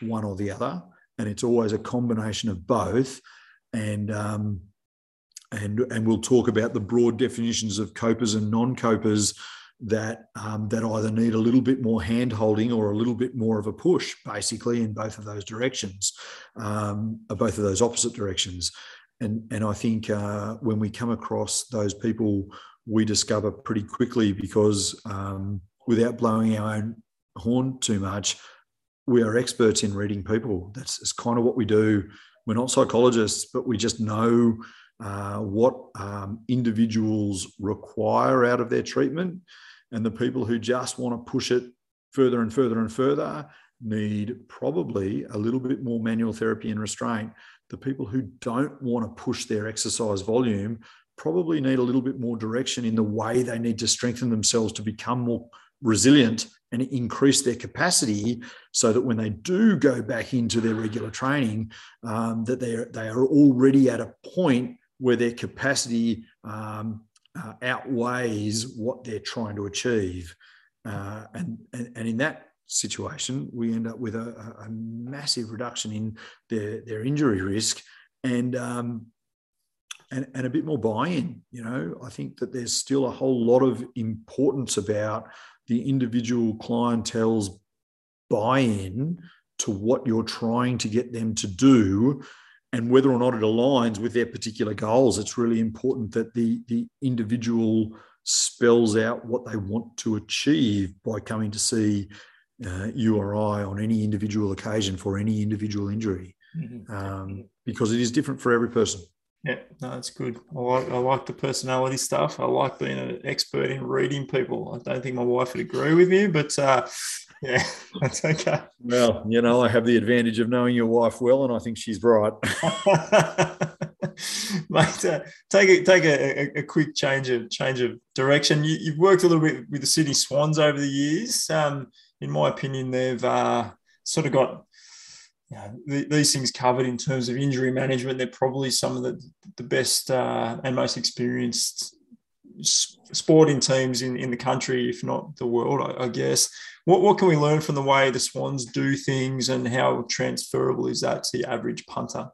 one or the other and it's always a combination of both and um, and and we'll talk about the broad definitions of copers and non-copers that um, that either need a little bit more hand holding or a little bit more of a push, basically in both of those directions, um, both of those opposite directions. and and I think uh, when we come across those people, we discover pretty quickly because um, without blowing our own horn too much, we are experts in reading people. That's, that's kind of what we do. We're not psychologists, but we just know uh, what um, individuals require out of their treatment. And the people who just want to push it further and further and further need probably a little bit more manual therapy and restraint. The people who don't want to push their exercise volume probably need a little bit more direction in the way they need to strengthen themselves to become more resilient and increase their capacity so that when they do go back into their regular training um, that they are, they are already at a point where their capacity um, uh, outweighs what they're trying to achieve uh, and, and, and in that situation, we end up with a, a massive reduction in their, their injury risk and, um, and, and a bit more buy-in. You know, I think that there's still a whole lot of importance about the individual clientele's buy-in to what you're trying to get them to do and whether or not it aligns with their particular goals it's really important that the the individual spells out what they want to achieve by coming to see uh, you or I on any individual occasion for any individual injury, mm-hmm. um, because it is different for every person. Yeah, no, that's good. I like I like the personality stuff. I like being an expert in reading people. I don't think my wife would agree with you, but uh, yeah, (laughs) that's okay. Well, you know, I have the advantage of knowing your wife well, and I think she's right. (laughs) (laughs) Mate, uh, take a take a, a, a, quick change of change of direction. You, have worked a little bit with the Sydney Swans over the years. Um, in my opinion, they've uh, sort of got you know, these things covered in terms of injury management. They're probably some of the, the best uh, and most experienced sporting teams in, in the country, if not the world, I, I, guess. What, what can we learn from the way the Swans do things and how transferable is that to the average punter?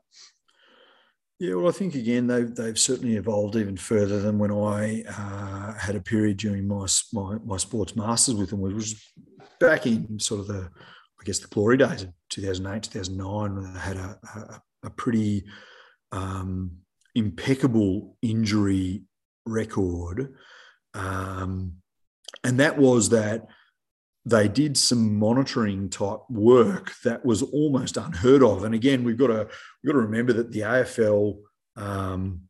Yeah, well, I think again they've they've certainly evolved even further than when I uh, had a period during my, my, my sports masters with them, which was back in sort of the I guess the glory days of 2008, 2009, when they had a, a, a pretty um, impeccable injury record. Um, and that was that they did some monitoring type work that was almost unheard of. And again, we've got to we've got to remember that the AFL um,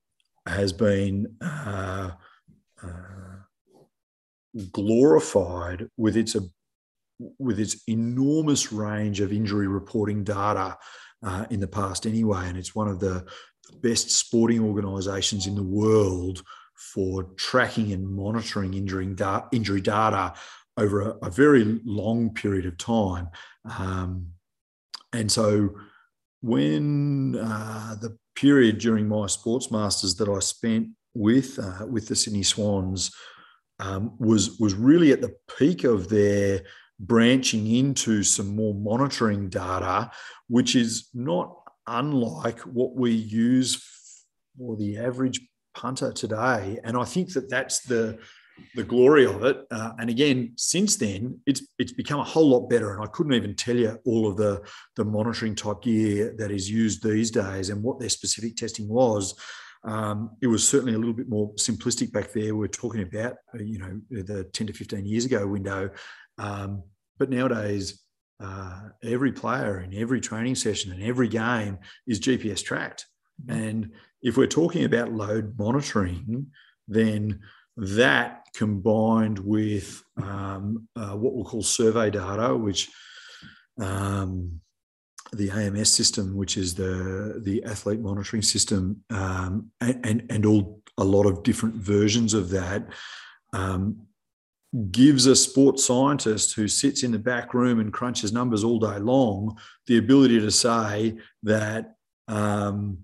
has been uh, uh, glorified with its with its enormous range of injury reporting data uh, in the past anyway. And it's one of the best sporting organisations in the world for tracking and monitoring injury, injury data over a, a, very long period of time. Um, and so when uh, the period during my sports masters that I spent with uh, with the Sydney Swans um, was was really at the peak of their branching into some more monitoring data, which is not unlike what we use for the average punter today. And I think that that's the the glory of it. Uh, and again, since then, it's it's become a whole lot better. And I couldn't even tell you all of the the monitoring type gear that is used these days and what their specific testing was. Um, it was certainly a little bit more simplistic back there. We're talking about, uh, you know, the 10 to 15 years ago window. Um, but nowadays, uh, every player in every training session and every game is GPS tracked. And if we're talking about load monitoring, then that combined with um, uh, what we'll call survey data, which um, the AMS system, which is the the athlete monitoring system, um, and, and, and all a lot of different versions of that, um, gives a sports scientist who sits in the back room and crunches numbers all day long the ability to say that um,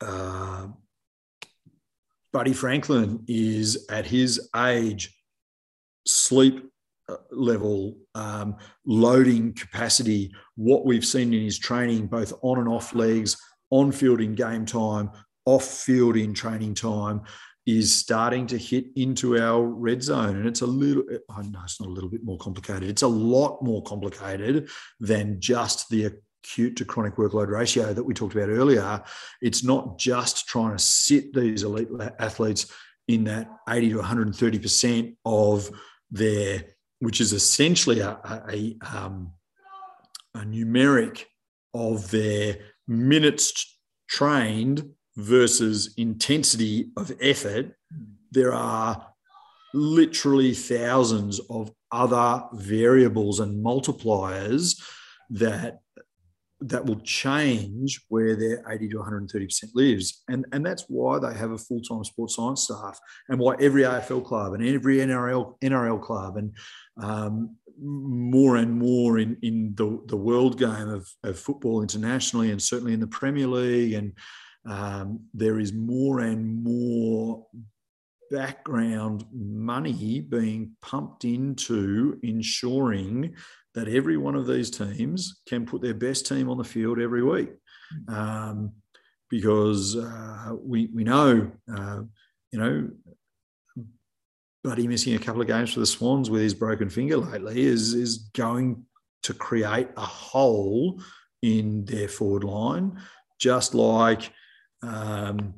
uh, Buddy Franklin is at his age, sleep uh, level, um, loading capacity, what we've seen in his training, both on and off legs, on field in game time, off field in training time, is starting to hit into our red zone. And it's a little, know it's not a little bit more complicated. It's a lot more complicated than just the acute to chronic workload ratio that we talked about earlier, it's not just trying to sit these elite athletes in that 80 to 130% of their, which is essentially a, a, a, um, a numeric of their minutes trained versus intensity of effort. There are literally thousands of other variables and multipliers that that will change where their 80 to 130% lives. And, and that's why they have a full-time sports science staff and why every AFL club and every NRL, NRL club and um, more and more in, in the, the world game of, of football internationally and certainly in the Premier League. And um, there is more and more background money being pumped into ensuring that every one of these teams can put their best team on the field every week. Um, because uh, we, we know, uh, you know, Buddy missing a couple of games for the Swans with his broken finger lately is, is going to create a hole in their forward line, just like um,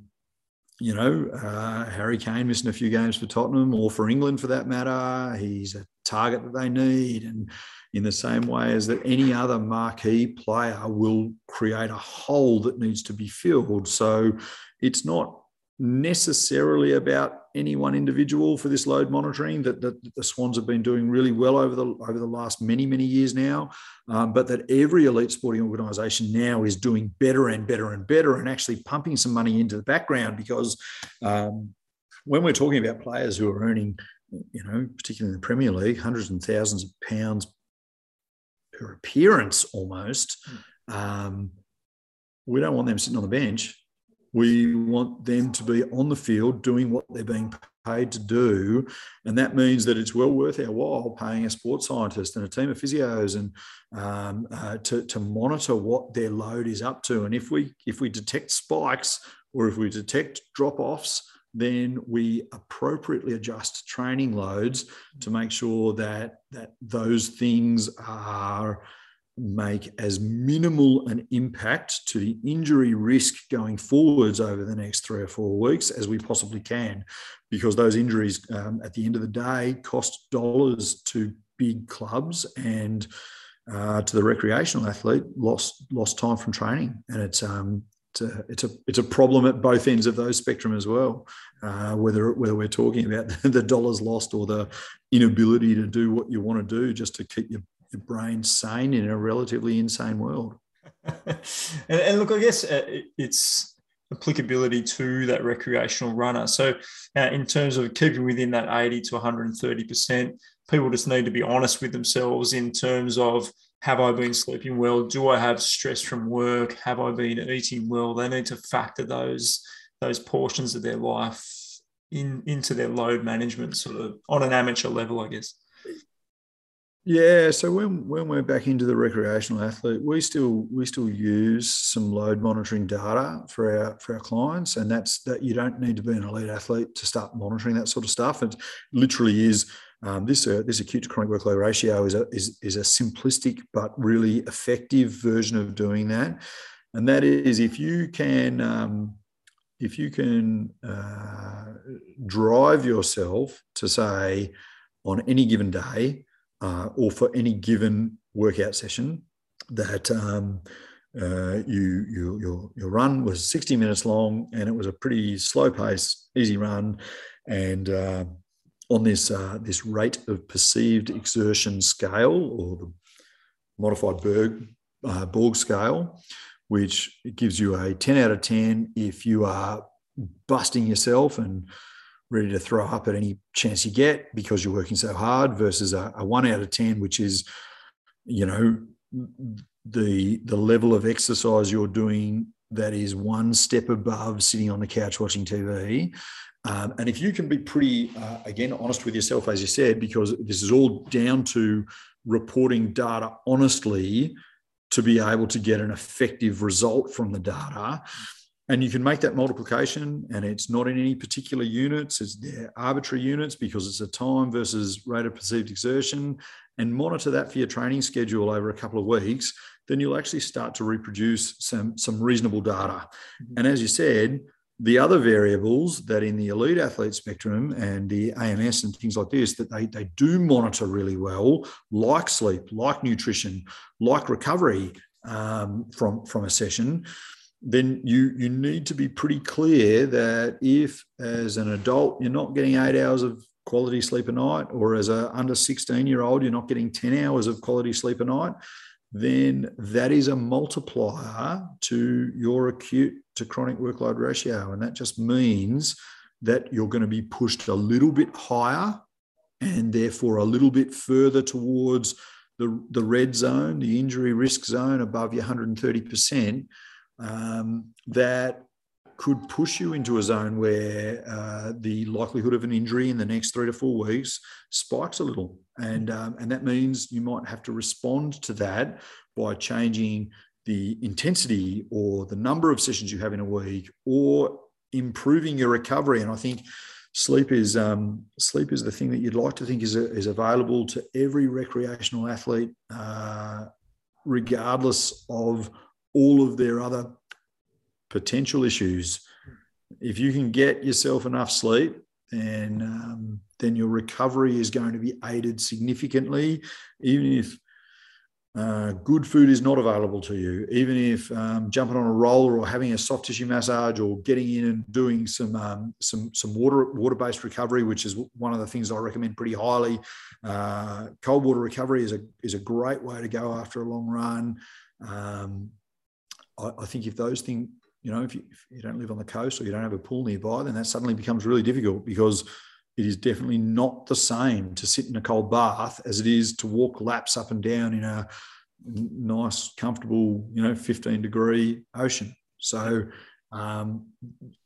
you know, uh, Harry Kane missing a few games for Tottenham or for England for that matter. He's a target that they need. And in the same way as that any other marquee player will create a hole that needs to be filled. So it's not necessarily about any one individual for this load monitoring that, that, the Swans have been doing really well over the over the last many many years now, um, but that every elite sporting organisation now is doing better and better and better and actually pumping some money into the background because um, when we're talking about players who are earning, you know, particularly in the Premier League, hundreds and thousands of pounds per appearance almost. Um, we don't want them sitting on the bench we want them to be on the field doing what they're being paid to do. And that means that it's well worth our while paying a sports scientist and a team of physios and um, uh, to, to monitor what their load is up to. And if we if we detect spikes or if we detect drop-offs, then we appropriately adjust training loads to make sure that that those things are make as minimal an impact to the injury risk going forwards over the next three or four weeks as we possibly can, because those injuries um, at the end of the day cost dollars to big clubs and uh, to the recreational athlete lost lost time from training, and it's um, it's a, it's a it's a problem at both ends of those spectrum as well. Uh, whether whether we're talking about (laughs) the dollars lost or the inability to do what you want to do just to keep your your brain sane in a relatively insane world. (laughs) and, and, look, I guess uh, it's applicability to that recreational runner. So, uh, in terms of keeping within that 80 to 130%, people just need to be honest with themselves in terms of have I been sleeping well? Do I have stress from work? Have I been eating well? They need to factor those those portions of their life in into their load management, sort of on an amateur level, I guess. Yeah, so when when we're back into the recreational athlete, we still we still use some load monitoring data for our for our clients, and that's that you don't need to be an elite athlete to start monitoring that sort of stuff. It literally is um, this uh, this acute to chronic workload ratio is a is, is a simplistic but really effective version of doing that, and that is if you can um, if you can uh, drive yourself to say on any given day uh, or for any given workout session that um, uh, you, you your, your run was 60 minutes long and it was a pretty slow pace, easy run. And uh, on this, uh, this rate of perceived exertion scale or the modified Berg, uh, Borg scale, which gives you a 10 out of 10 if you are busting yourself and ready to throw up at any chance you get because you're working so hard versus a, a one out of 10, which is, you know, the the level of exercise you're doing that is one step above sitting on the couch watching TV. Um, and if you can be pretty, uh, again, honest with yourself, as you said, because this is all down to reporting data honestly to be able to get an effective result from the data. And you can make that multiplication and it's not in any particular units. It's they're arbitrary units because it's a time versus rate of perceived exertion. And monitor that for your training schedule over a couple of weeks then you'll actually start to reproduce some some reasonable data. Mm-hmm. and as you said the other variables that in the elite athlete spectrum and the AMS and things like this that they, they do monitor really well, like sleep, like nutrition, like recovery um, from, from a session, then you you need to be pretty clear that if as an adult you're not getting eight hours of quality sleep a night or as a under 16 year old you're not getting 10 hours of quality sleep a night then that is a multiplier to your acute to chronic workload ratio and that just means that you're going to be pushed a little bit higher and therefore a little bit further towards the, the red zone, the injury risk zone above your 130%, um, that could push you into a zone where uh, the likelihood of an injury in the next three to four weeks spikes a little. And, um, and that means you might have to respond to that by changing the intensity or the number of sessions you have in a week or improving your recovery. And I think sleep is um, sleep is the thing that you'd like to think is, is available to every recreational athlete, uh, regardless of all of their other potential issues. If you can get yourself enough sleep, then um, then your recovery is going to be aided significantly, even if uh, good food is not available to you, even if um, jumping on a roller or having a soft tissue massage or getting in and doing some um, some some water water based recovery, which is one of the things I recommend pretty highly. Uh, cold water recovery is a is a great way to go after a long run. Um, I, I, think if those things, you know, if you, if you don't live on the coast or you don't have a pool nearby, then that suddenly becomes really difficult because it is definitely not the same to sit in a cold bath as it is to walk laps up and down in a nice, comfortable, you know, 15 degree ocean. So um,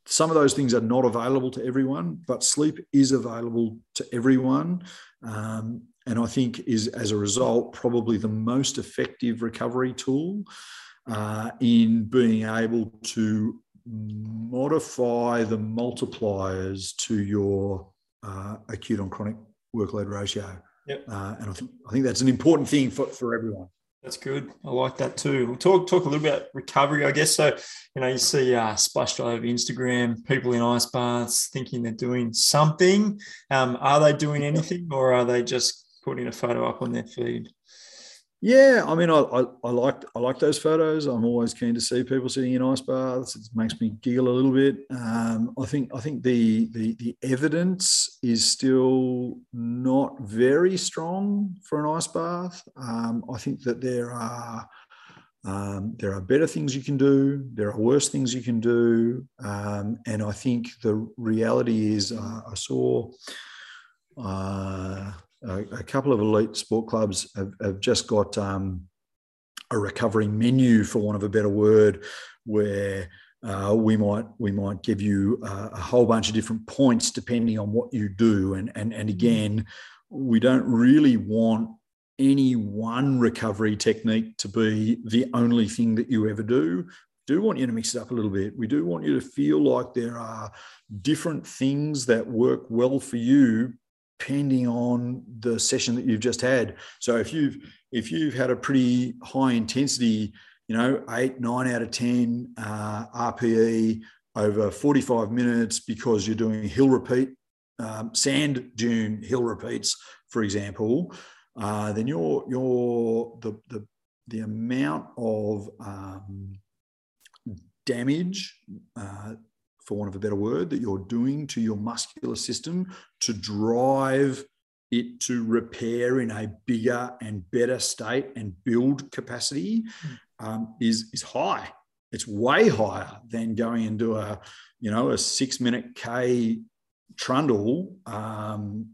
some of those things are not available to everyone, but sleep is available to everyone. Um, and I think is as a result probably the most effective recovery tool uh, in being able to modify the multipliers to your uh, acute on chronic workload ratio. Yep. Uh, and I think, I think that's an important thing for, for everyone. That's good. I like that too. We'll talk talk a little bit about recovery, I guess. So, you know, you see uh, splashed all over Instagram, people in ice baths thinking they're doing something. Um, are they doing anything, or are they just putting a photo up on their feed? Yeah, I mean, I, I, I like I like those photos. I'm always keen to see people sitting in ice baths. It makes me giggle a little bit. Um, I think I think the, the the evidence is still not very strong for an ice bath. Um, I think that there are um, there are better things you can do. There are worse things you can do. Um, and I think the reality is, uh, I saw. Uh, a, a couple of elite sport clubs have, have just got um, a recovery menu, for want of a better word, where uh, we might we might give you a, a, whole bunch of different points depending on what you do, and and and again, we don't really want any one recovery technique to be the only thing that you ever do. Do want you to mix it up a little bit. We do want you to feel like there are different things that work well for you depending on the session that you've just had. So if you've if you've had a pretty high intensity, you know, eight, nine out of ten uh, RPE over 45 minutes because you're doing hill repeat, um, sand dune hill repeats, for example, uh, then your your the the the amount of um, damage uh, for want of a better word, that you're doing to your muscular system to drive it to repair in a bigger and better state and build capacity um, is, is high. It's way higher than going and do a, you know, a six minute K trundle um,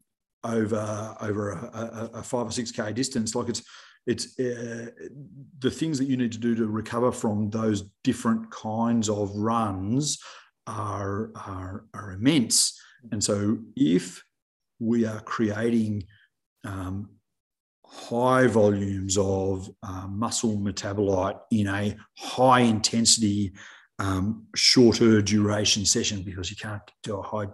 over over a, a, a, five or six K distance. Like it's it's uh, the things that you need to do to recover from those different kinds of runs are, are, are immense. And so if we are creating um, high volumes of uh, muscle metabolite in a high intensity um, shorter duration session because you can't do a high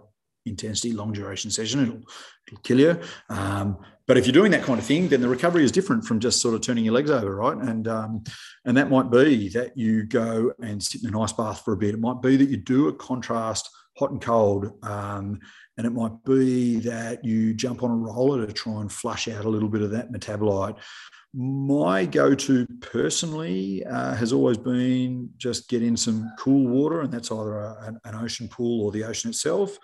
intensity, long duration session. It'll, it'll kill you. Um, but if you're doing that kind of thing, then the recovery is different from just sort of turning your legs over, right? And um, and that might be that you go and sit in an ice bath for a bit. It might be that you do a contrast hot and cold. Um, and it might be that you jump on a roller to try and flush out a little bit of that metabolite. My go to personally uh, has always been just get in some cool water, and that's either a, an, an, ocean pool or the ocean itself,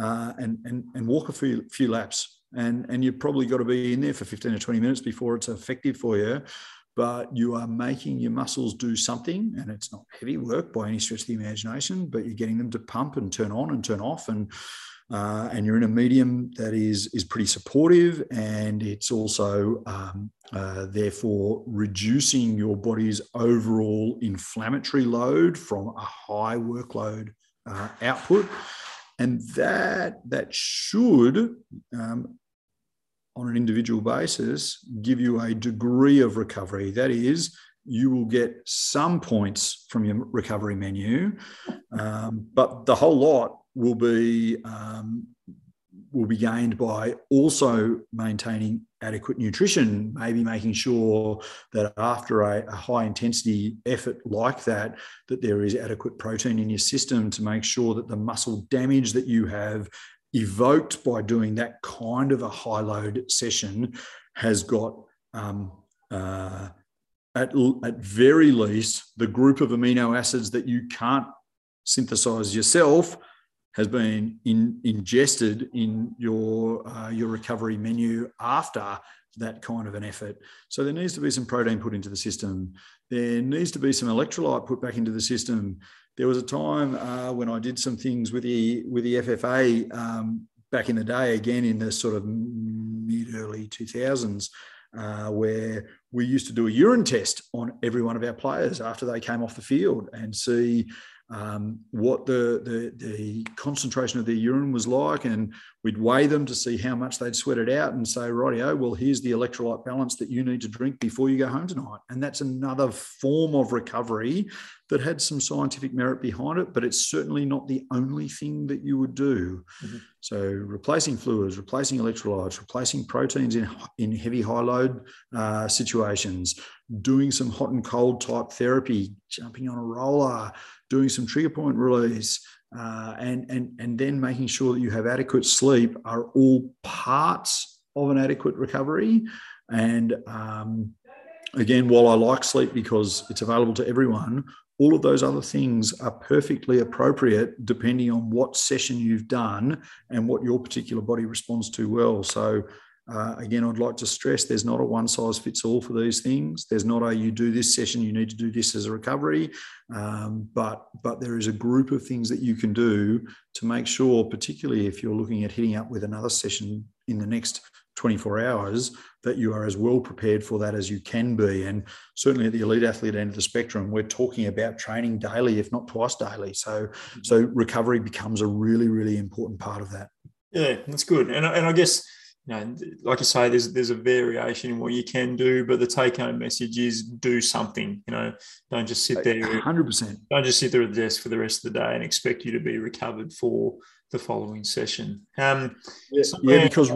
uh, and, and, and walk a few, few laps. And, and you've probably got to be in there for 15 or 20 minutes before it's effective for you but you are making your muscles do something and it's not heavy work by any stretch of the imagination but you're getting them to pump and turn on and turn off and uh, and you're in a medium that is is pretty supportive, and it's also um, uh, therefore reducing your body's overall inflammatory load from a high workload uh, output, and that that should. Um, on an individual basis, give you a degree of recovery. That is, you will get some points from your recovery menu, um, but the whole lot will be um, will be gained by also maintaining adequate nutrition, maybe making sure that after a, a, high intensity effort like that, that there is adequate protein in your system to make sure that the muscle damage that you have evoked by doing that kind of a high load session has got um, uh, at, at very least the group of amino acids that you can't synthesize yourself has been in, ingested in your uh, your recovery menu after that kind of an effort. So there needs to be some protein put into the system. There needs to be some electrolyte put back into the system. There was a time uh, when I did some things with the with the FFA um, back in the day, again in the sort of mid early two thousands. Uh, where we used to do a urine test on every one of our players after they came off the field and see um, what the, the, the concentration of their urine was like, and we'd weigh them to see how much they'd sweated out, and say, "Rightio, well, here's the electrolyte balance that you need to drink before you go home tonight." And that's another form of recovery that had some scientific merit behind it, but it's certainly not the only thing that you would do. Mm-hmm. So, replacing fluids, replacing electrolytes, replacing proteins in in heavy high load uh, situations, doing some hot and cold type therapy, jumping on a roller doing some trigger point release, uh, and, and, and then making sure that you have adequate sleep are all parts of an adequate recovery. And um, again, while I like sleep because it's available to everyone, all of those other things are perfectly appropriate depending on what session you've done and what your particular body responds to well. So uh, again, I'd like to stress there's not a one size fits all for these things. There's not a you do this session, you need to do this as a recovery, um, but but there is a group of things that you can do to make sure, particularly if you're looking at hitting up with another session in the next 24 hours, that you are as well prepared for that as you can be. And certainly at the elite athlete end of the spectrum, we're talking about training daily, if not twice daily. So so recovery becomes a really really important part of that. Yeah, that's good. And and I guess you know, like you say, there's there's a variation in what you can do, but the take home message is do something. You know, don't just sit there. Hundred percent. Don't just sit there at the desk for the rest of the day and expect you to be recovered for the following session. Um, yeah, yeah, because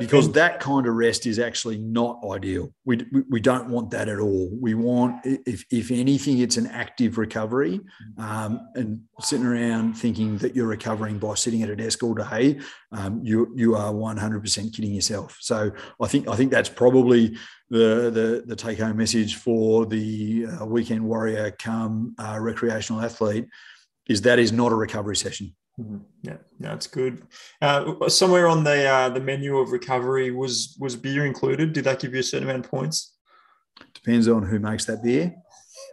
because that kind of rest is actually not ideal. We, we, we don't want that at all. We want, if if anything, it's an active recovery, um, and sitting around thinking that you're recovering by sitting at a desk all day, um, you you are 100% kidding yourself. So I think I think that's probably the the, the take home message for the uh, weekend warrior come uh, recreational athlete is that is not a recovery session. Mm-hmm. Yeah, that's good. Uh, somewhere on the uh, the menu of recovery was was beer included. Did that give you a certain amount of points? Depends on who makes that beer. (laughs)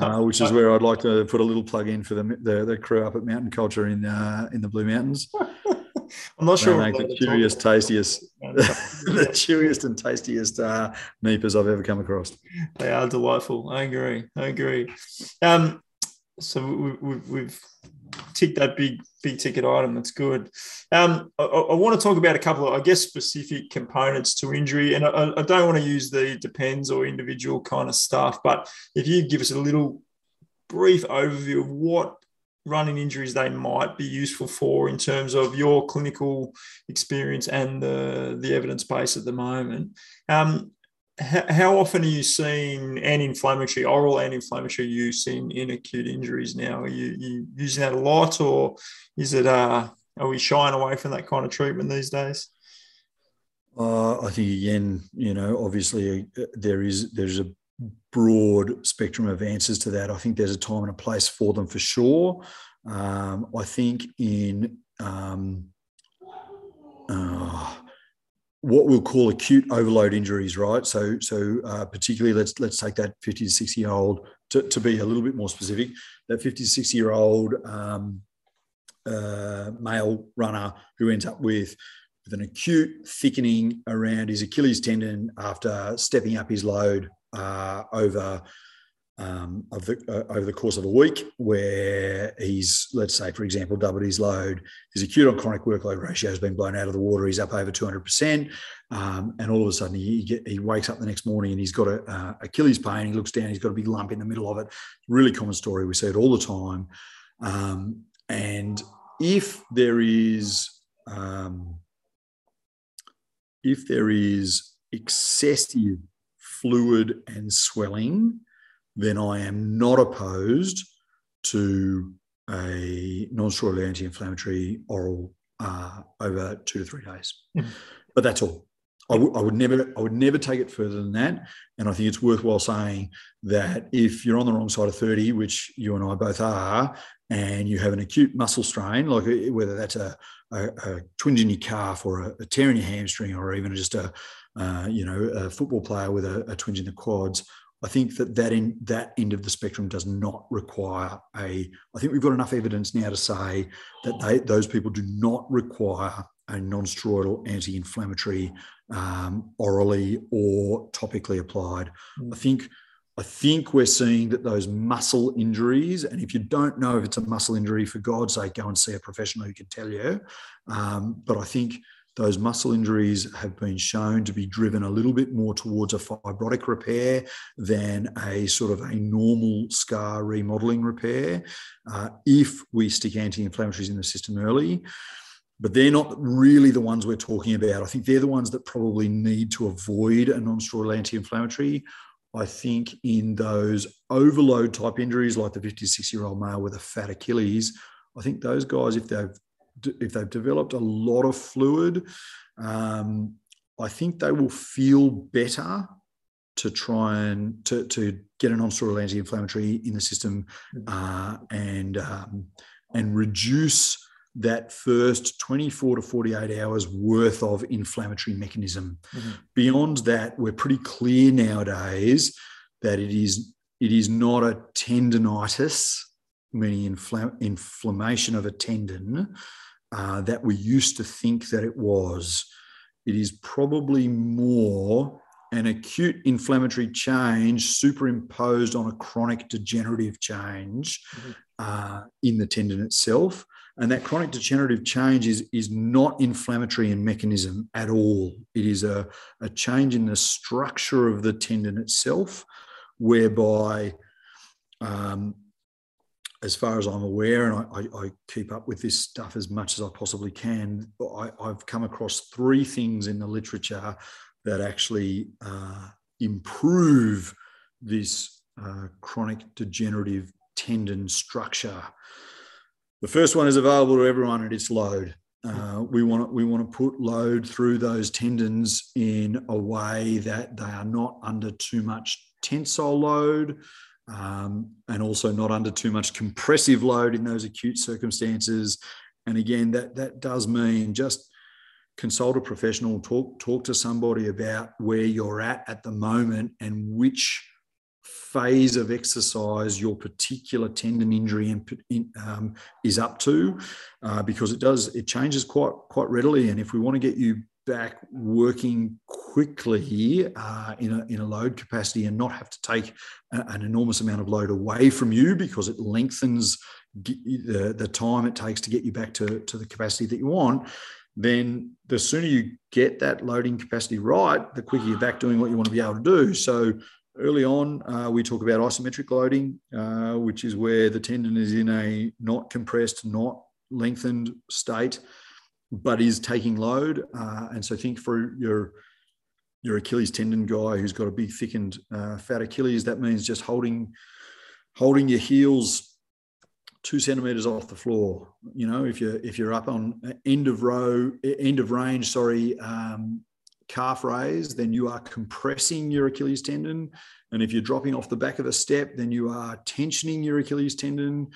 uh, which is where I'd like to put a little plug in for the the, the crew up at Mountain Culture in uh, in the Blue Mountains. (laughs) I'm not sure. Make the chewiest, tastiest, the (laughs) chewiest and tastiest uh, I've ever come across. They are delightful. I agree. I agree. Um, so we, we, we've tick that big big ticket item. That's good. Um, I, I, want to talk about a couple of, I guess, specific components to injury, and I, I, don't want to use the depends or individual kind of stuff. But if you give us a little brief overview of what running injuries they might be useful for in terms of your clinical experience and the, the evidence base at the moment. Um, how often are you seeing anti-inflammatory, oral anti-inflammatory use in, in acute injuries now? Are you, you using that a lot or is it, uh, are we shying away from that kind of treatment these days? Uh, I think again, you know, obviously uh, there is there's a broad spectrum of answers to that. I think there's a time and a place for them for sure. Um, I think in um, uh, what we'll call acute overload injuries, right? So, so uh, particularly, let's let's take that 50 to 60 year old to, to be a little bit more specific. That 50 to 60 year old um, uh, male runner who ends up with with an acute thickening around his Achilles tendon after stepping up his load uh, over um, of the, uh, over the course of a week, where he's, let's say, for example, doubled his load. His acute on chronic workload ratio has been blown out of the water. He's up over 200%. Um, and all of a sudden, he, get, he wakes up the next morning and he's got a, uh, Achilles pain. He looks down, he's got a big lump in the middle of it. Really common story. We see it all the time. Um, and if there is, um, if there is excessive fluid and swelling, then I am not opposed to a non-steroidal anti-inflammatory oral uh, over two to three days. Mm-hmm. But that's all. I, w- I would never, I would never take it further than that. And I think it's worthwhile saying that if you're on the wrong side of 30, which you and I both are, and you have an acute muscle strain, like uh, whether that's a, a, a twinge in your calf or a, a, tear in your hamstring, or even just a, uh, you know, a football player with a, a twinge in the quads, I think that that in that end of the spectrum does not require a. I think we've got enough evidence now to say that they, those people do not require a non-steroidal anti-inflammatory um, orally or topically applied. Mm. I think I think we're seeing that those muscle injuries, and if you don't know if it's a muscle injury, for God's sake, go and see a professional who can tell you. Um, but I think those muscle injuries have been shown to be driven a little bit more towards a fibrotic repair than a sort of a normal scar remodeling repair uh, if we stick anti inflammatories in the system early. But they're not really the ones we're talking about. I think they're the ones that probably need to avoid a non steroidal anti inflammatory. I think in those overload type injuries, like the 56 year old male with a fat Achilles, I think those guys, if they've if they've developed a lot of fluid, um, I think they will feel better to try and to, to get a non-steroidal anti-inflammatory in the system mm. uh, and um, and reduce that first 24 to 48 hours worth of inflammatory mechanism. Mm-hmm. Beyond that, we're pretty clear nowadays that it is it is not a tendonitis, meaning infl- inflammation of a tendon, uh, that we used to think that it was. It is probably more an acute inflammatory change superimposed on a chronic degenerative change mm-hmm. uh, in the tendon itself. And that chronic degenerative change is, is not inflammatory in mechanism at all. It is a, a change in the structure of the tendon itself, whereby um, as far as I'm aware, and I, I, I, keep up with this stuff as much as I possibly can, I, have come across three things in the literature that actually uh, improve this uh, chronic degenerative tendon structure. The first one is available to everyone and it's load. Uh, we want to, we want to put load through those tendons in a way that they are not under too much tensile load, um, and also not under too much compressive load in those acute circumstances. And again, that that does mean just consult a professional, talk talk to somebody about where you're at at the moment and which phase of exercise your particular tendon injury in, um, is up to, uh, because it does it changes quite quite readily. And if we want to get you back working quickly uh, in, a, in a load capacity and not have to take a, an enormous amount of load away from you because it lengthens the, the time it takes to get you back to, to the capacity that you want, then the sooner you get that loading capacity right, the quicker you're back doing what you want to be able to do. So early on, uh, we talk about isometric loading, uh, which is where the tendon is in a not compressed, not lengthened state, but is taking load. Uh, and so think for your your Achilles tendon guy who's got a big thickened uh, fat Achilles, that means just holding holding your heels two centimeters off the floor. You know, if you're if you're up on end of row, end of range, sorry, um, calf raise, then you are compressing your Achilles tendon. And if you're dropping off the back of a step, then you are tensioning your Achilles tendon.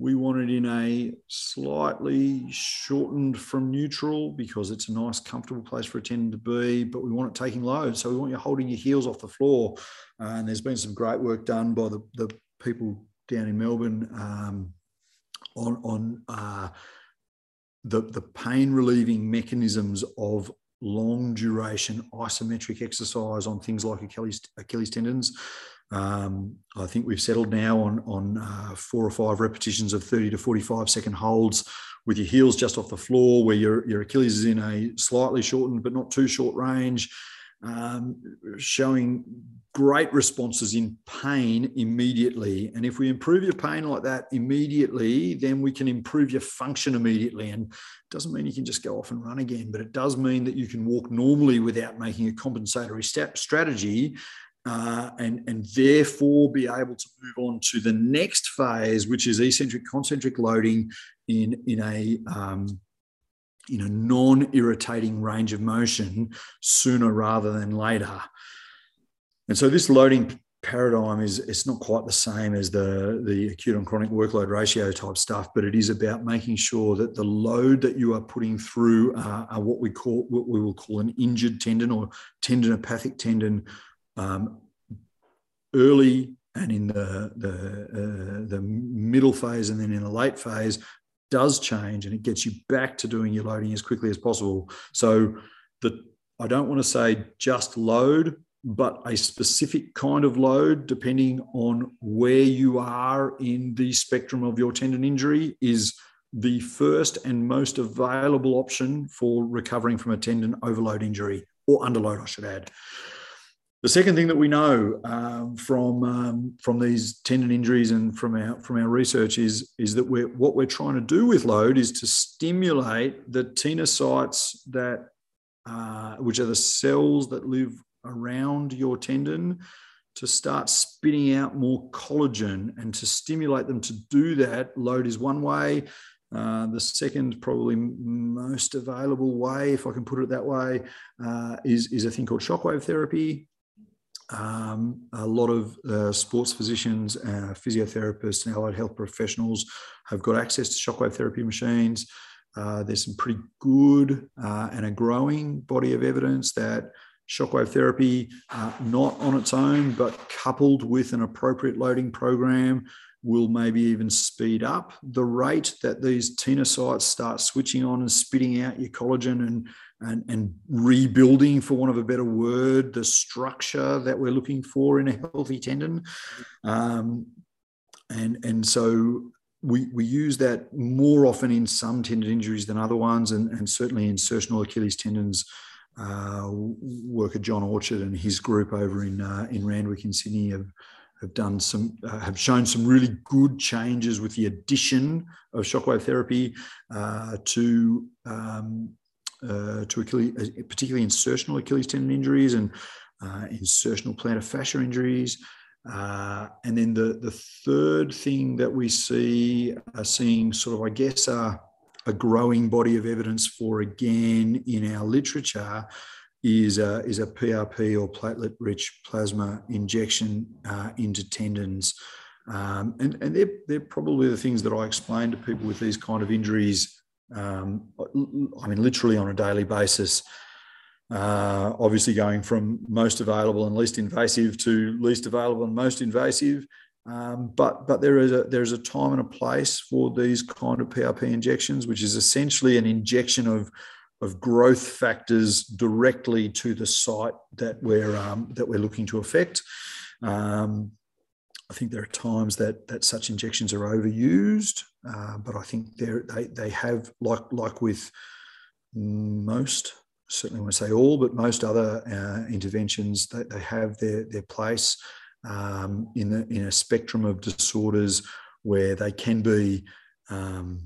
We want it in a slightly shortened from neutral because it's a nice, comfortable place for a tendon to be, but we want it taking load. So we want you holding your heels off the floor. Uh, and there's been some great work done by the, the people down in Melbourne um, on, on uh, the, the pain relieving mechanisms of long duration isometric exercise on things like Achilles, Achilles tendons. Um, I think we've settled now on, on uh, four or five repetitions of 30 to 45 second holds with your heels just off the floor, where your, your Achilles is in a slightly shortened but not too short range, um, showing great responses in pain immediately. And if we improve your pain like that immediately, then we can improve your function immediately. And doesn't mean you can just go off and run again, but it does mean that you can walk normally without making a compensatory step strategy. Uh, and, and therefore be able to move on to the next phase, which is eccentric concentric loading in, in a um, in a non-irritating range of motion sooner rather than later. And so this loading paradigm is it's not quite the same as the the acute and chronic workload ratio type stuff but it is about making sure that the load that you are putting through uh, are what we call what we will call an injured tendon or tendinopathic tendon um, early and in the the uh, the middle phase and then in the late phase does change and it gets you back to doing your loading as quickly as possible so the I don't want to say just load but a specific kind of load, depending on where you are in the spectrum of your tendon injury, is the first and most available option for recovering from a tendon overload injury or underload, I should add. The second thing that we know um, from um, from these tendon injuries and from our from our research is is that we're what we're trying to do with load is to stimulate the tenocytes that uh, which are the cells that live around your tendon to start spitting out more collagen and to stimulate them to do that. Load is one way. Uh, the second, probably most available way, if I can put it that way, uh, is, is a thing called shockwave therapy. Um, a lot of uh, sports physicians, uh, physiotherapists, and allied health professionals have got access to shockwave therapy machines. Uh, there's some pretty good uh, and a growing body of evidence that shockwave therapy, uh, not on its own, but coupled with an appropriate loading program, will maybe even speed up the rate that these tenocytes start switching on and spitting out your collagen and, and, and rebuilding, for want of a better word, the structure that we're looking for in a healthy tendon. Um, and, and so we, we use that more often in some tendon injuries than other ones, and, and certainly in insertional Achilles tendons uh, worker John Orchard and his group over in uh, in Randwick in Sydney have have done some uh, have shown some really good changes with the addition of shockwave therapy uh, to um, uh, to Achilles, uh, particularly insertional Achilles tendon injuries and insertional plantar fascia injuries. and then the, the third thing that we see are seeing sort of, I guess, are a growing body of evidence for again in our literature is a, is a PRP or platelet rich plasma injection uh, into tendons. Um, and and they're, they're probably the things that I explain to people with these kind of injuries. Um, I mean, literally on a daily basis. Uh, obviously, going from most available and least invasive to least available and most invasive. Um, but but there is a there is a time and a place for these kind of PRP injections, which is essentially an injection of of growth factors directly to the site that we're um, that we're looking to affect. Um, I think there are times that that such injections are overused, uh, but I think they they have like like with most certainly want to say all, but most other uh, interventions that they, they, have their their place um, in the in a spectrum of disorders where they can be um,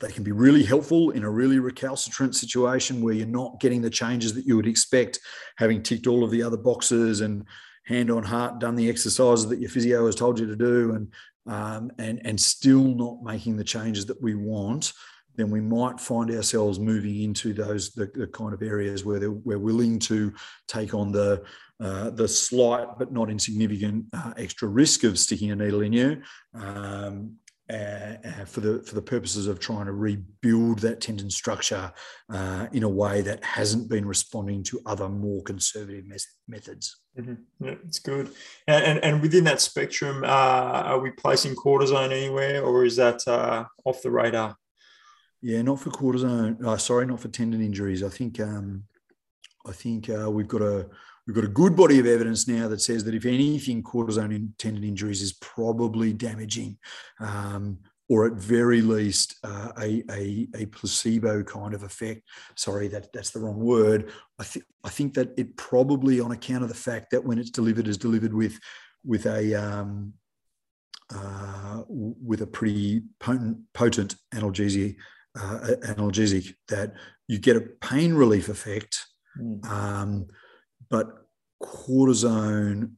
they can be really helpful in a really recalcitrant situation where you're not getting the changes that you would expect, having ticked all of the other boxes and hand on heart done the exercises that your physio has told you to do, and um, and and still not making the changes that we want. Then we might find ourselves moving into those the, the kind of areas where we're willing to take on the uh, the slight but not insignificant uh, extra risk of sticking a needle in you, um, uh, uh, for the for the purposes of trying to rebuild that tendon structure uh, in a way that hasn't been responding to other more conservative methods. Mm-hmm. Yeah, it's good. And, and, and within that spectrum, uh, are we placing cortisone anywhere, or is that uh, off the radar? Yeah, not for cortisone. sorry, not for tendon injuries. I think um, I think we've got a we've got a good body of evidence now that says that if anything, cortisone in tendon injuries is probably damaging, um, or at very least uh, a, a, a, placebo kind of effect. Sorry, that, that's the wrong word. I think I think that it probably, on account of the fact that when it's delivered, is delivered with with a um, uh, with a pretty potent, potent analgesic, uh, analgesic that you get a pain relief effect. Mm. Um, but cortisone,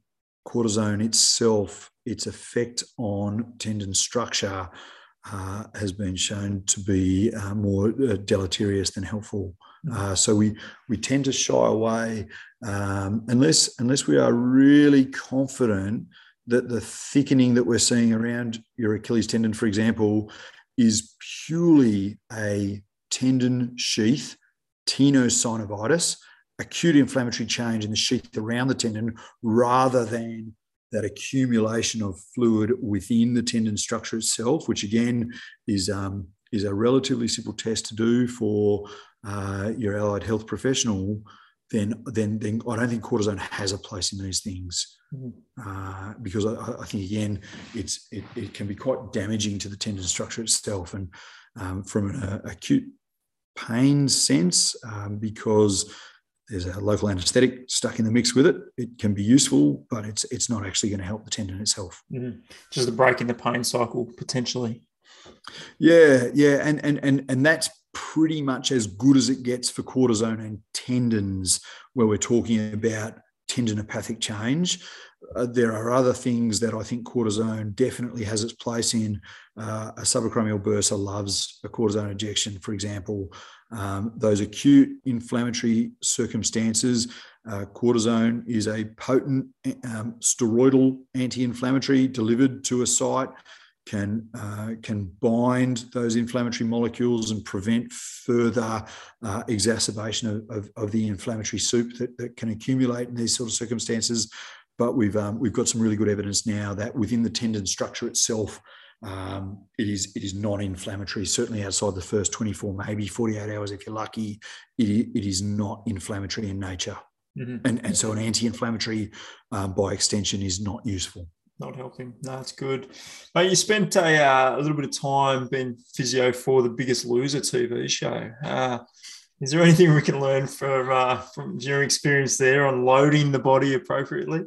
cortisone itself, its effect on tendon structure uh, has been shown to be uh, more uh, deleterious than helpful. Hmm. Uh, so we we tend to shy away um, unless unless we are really confident that the thickening that we're seeing around your Achilles tendon, for example, is purely a tendon sheath tenosynovitis acute inflammatory change in the sheath around the tendon rather than that accumulation of fluid within the tendon structure itself, which again is um, is a relatively simple test to do for uh, your allied health professional. Then, then, then I don't think cortisone has a place in these things mm-hmm. uh, because I, I, think again it's it, it, can be quite damaging to the tendon structure itself, and um, from an uh, acute pain sense, um, because there's a local anaesthetic stuck in the mix with it. It can be useful, but it's it's not actually going to help the tendon itself. Mm-hmm. Just a break in the pain cycle potentially. Yeah, yeah, and and and and that's pretty much as good as it gets for cortisone and tendons, where we're talking about tendinopathic change. Uh, there are other things that I think cortisone definitely has its place in. Uh, a subacromial bursa loves a cortisone injection, for example. Um, those acute inflammatory circumstances, uh, cortisone is a potent um, steroidal anti-inflammatory delivered to a site can uh, can bind those inflammatory molecules and prevent further uh, exacerbation of, of, of, the inflammatory soup that, that can accumulate in these sort of circumstances. But we've um, we've got some really good evidence now that within the tendon structure itself, um, it is it is non-inflammatory. Certainly outside the first 24, maybe 48 hours, if you're lucky, it, it is not inflammatory in nature. Mm-hmm. And, and so an anti-inflammatory um, by extension is not useful. Not helping. No, that's good. Mate, you spent a, uh, a little bit of time being physio for the Biggest Loser TV show. Uh, is there anything we can learn from uh, from your experience there on loading the body appropriately?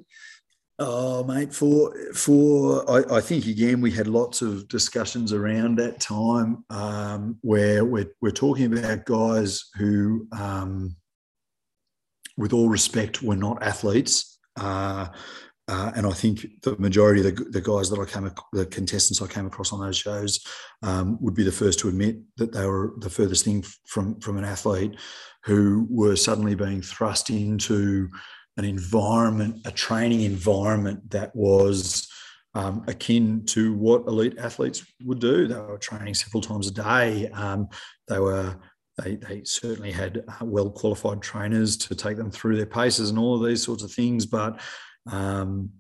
Oh, mate, for for I, I, think again we had lots of discussions around that time um, where we're we're talking about guys who, um, with all respect, were not athletes. Uh, uh, and I think the majority of the, the, guys that I came, the contestants I came across on those shows, um, would be the first to admit that they were the furthest thing from from an athlete, who were suddenly being thrust into an environment, a training environment that was um, akin to what elite athletes would do. They were training several times a day. Um, they were they, they certainly had uh, well qualified trainers to take them through their paces and all of these sorts of things. But um,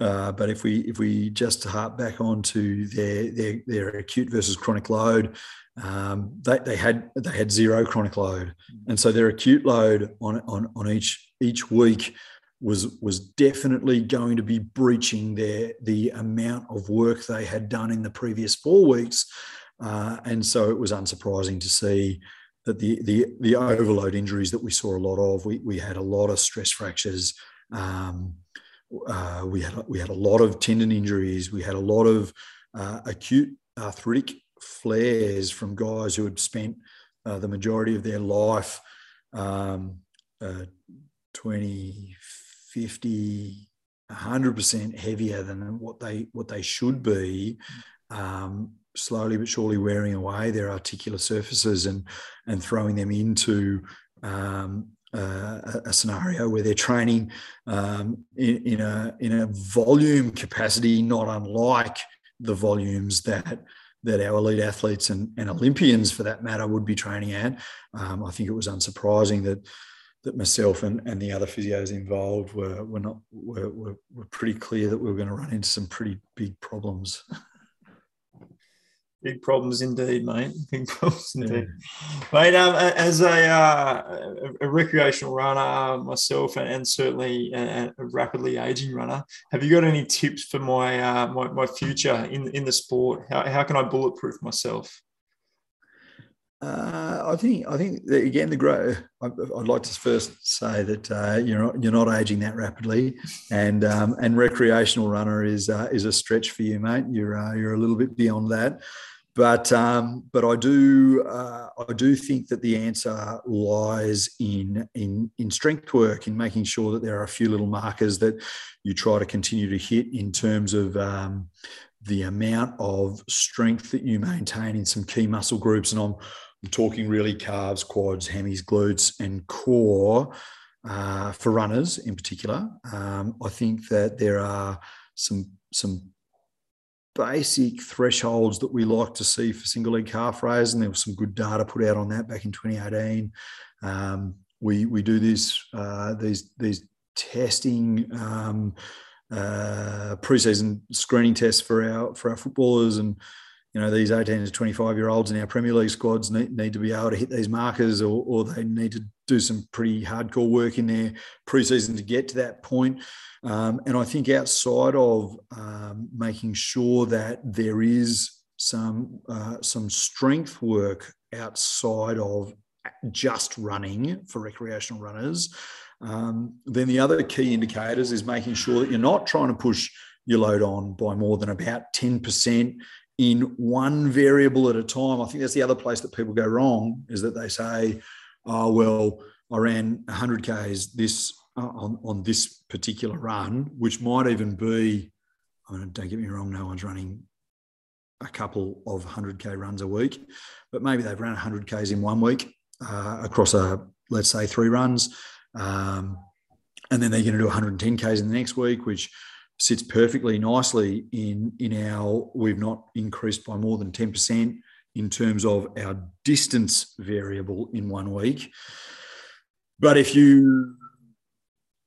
uh, but if we if we just harp back onto their their, their acute versus chronic load, um, they, they had they had zero chronic load, and so their acute load on on on each each week was was definitely going to be breaching their the amount of work they had done in the previous four weeks, uh, and so it was unsurprising to see that the the the overload injuries that we saw a lot of, we we had a lot of stress fractures. Um, uh, we had we had a lot of tendon injuries. We had a lot of uh, acute arthritic flares from guys who had spent uh, the majority of their life um, uh, 20, 50, 100% heavier than what they what they should be. Um, slowly but surely wearing away their articular surfaces and and throwing them into um, uh, a scenario where they're training um, in, in, a in a volume capacity not unlike the volumes that that our elite athletes and, and Olympians, for that matter, would be training at. Um, I think it was unsurprising that that myself and, and the other physios involved were were not were, were, were pretty clear that we were going to run into some pretty big problems. (laughs) Big problems indeed, mate. (laughs) Big problems indeed, yeah. mate. Um, as a, uh, a, recreational runner myself, and, and certainly a, a, rapidly aging runner, have you got any tips for my uh, my, my future in in the sport? How, how can I bulletproof myself? Uh, I think I think that, again the grow. I'd like to first say that uh, you're not, you're not aging that rapidly, and um, and recreational runner is uh, is a stretch for you, mate. You're uh, you're a little bit beyond that. But um, but I do uh, I do think that the answer lies in in in strength work in making sure that there are a few little markers that you try to continue to hit in terms of um, the amount of strength that you maintain in some key muscle groups, and I'm, I'm talking really calves, quads, hammies, glutes, and core uh, for runners in particular. Um, I think that there are some some basic thresholds that we like to see for single leg calf raise, and there was some good data put out on that back in 2018. Um, we we do this uh, these these testing um, uh, preseason screening tests for our for our footballers and you know these 18 to 25 year olds in our Premier League squads need, need to be able to hit these markers or, or they need to do some pretty hardcore work in their preseason to get to that point. Um, and I think outside of um, making sure that there is some uh, some strength work outside of just running for recreational runners, um, then the other key indicators is making sure that you're not trying to push your load on by more than about 10% in one variable at a time. I think that's the other place that people go wrong is that they say, oh, well, I ran 100 Ks this uh, on, on this particular run, which might even be, I mean, don't get me wrong, no one's running a couple of 100K runs a week, but maybe they've run 100Ks in one week uh, across a, let's say, three runs. Um, and then they're going to do 110Ks in the next week, which sits perfectly nicely in in our we've not increased by more than 10% in terms of our distance variable in one week. But if you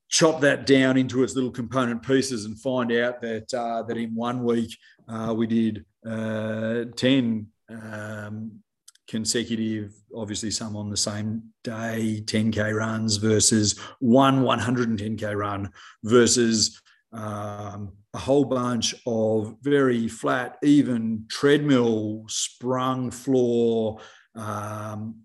chop that down into its little component pieces and find out that uh, that in one week uh, we did uh, 10 um, consecutive, obviously some on the same day, 10K runs versus one 110K run versus um, a whole bunch of very flat, even treadmill, sprung floor, um,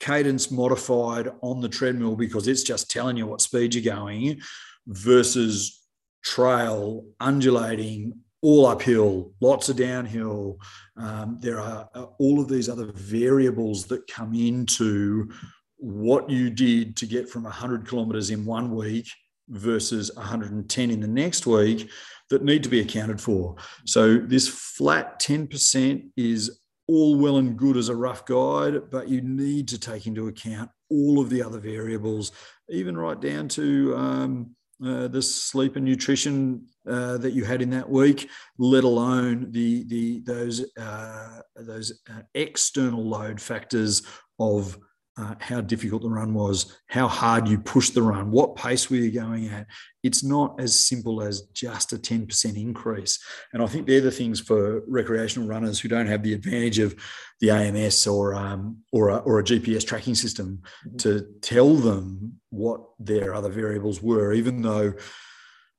cadence modified on the treadmill because it's just telling you what speed you're going versus trail undulating all uphill lots of downhill. Um, there are uh, all of these other variables that come into what you did to get from 100 kilometers in one week versus 110 in the next week that need to be accounted for. So this flat 10% is all well and good as a rough guide, but you need to take into account all of the other variables, even right down to um, uh, the sleep and nutrition uh, that you had in that week, let alone the the those uh, those uh, external load factors of uh, how difficult the run was, how hard you pushed the run, what pace were you going at. It's not as simple as just a 10% increase. And I think they're the things for recreational runners who don't have the advantage of the AMS or, um, or, a, or a GPS tracking system mm-hmm. to tell them what their other variables were, even though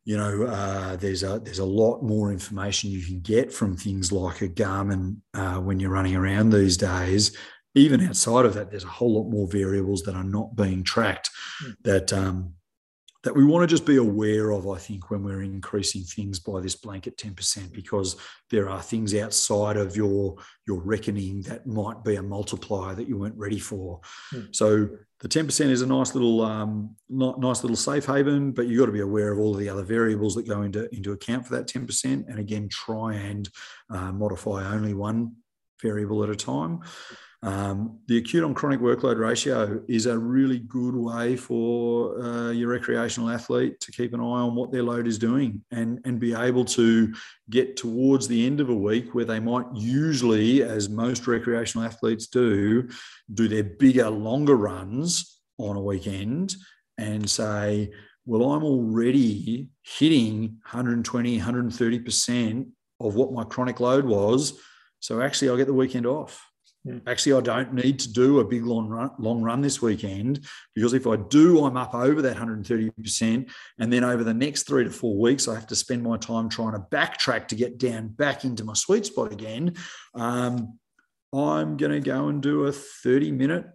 you know, uh, there's a there's a lot more information you can get from things like a Garmin uh, when you're running around these days even outside of that, there's a whole lot more variables that are not being tracked mm. that um, that we want to just be aware of, I think, when we're increasing things by this blanket 10%, because there are things outside of your, your reckoning that might be a multiplier that you weren't ready for. Hmm. So the 10% is a nice little um, nice little safe haven, but you've got to be aware of all of the other variables that go into, into account for that 10%. And again, try and uh, modify only one variable at a time. Um, the acute on chronic workload ratio is a really good way for uh, your recreational athlete to keep an eye on what their load is doing and, and be able to get towards the end of a week where they might usually, as most recreational athletes do, do their bigger, longer runs on a weekend and say, well, I'm already hitting 120, 130% of what my chronic load was. So actually, I'll get the weekend off. Actually, I don't need to do a big long run, long run this weekend because if I do, I'm up over that 130%. And then over the next three to four weeks, I have to spend my time trying to backtrack to get down back into my sweet spot again. Um, I'm going to go and do a 30 minute,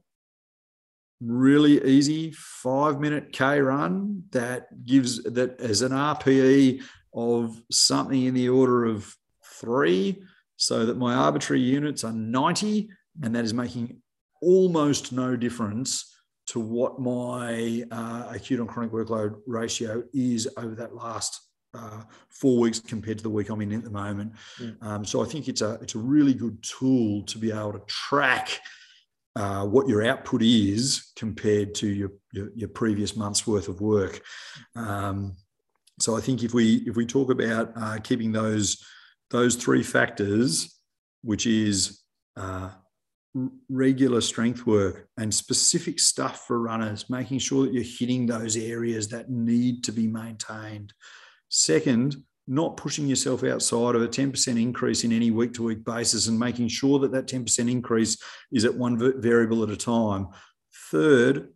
really easy five minute K run that gives that as an RPE of something in the order of three so that my arbitrary units are 90, and that is making almost no difference to what my uh, acute on chronic workload ratio is over that last uh, four weeks compared to the week I'm in at the moment. Mm. Um, so I think it's a it's a really good tool to be able to track uh, what your output is compared to your, your, your previous month's worth of work. Um, so I think if we if we talk about uh, keeping those those three factors, which is uh, regular strength work and specific stuff for runners, making sure that you're hitting those areas that need to be maintained. Second, not pushing yourself outside of a 10% increase in any week to week basis and making sure that that 10% increase is at one variable at a time. Third,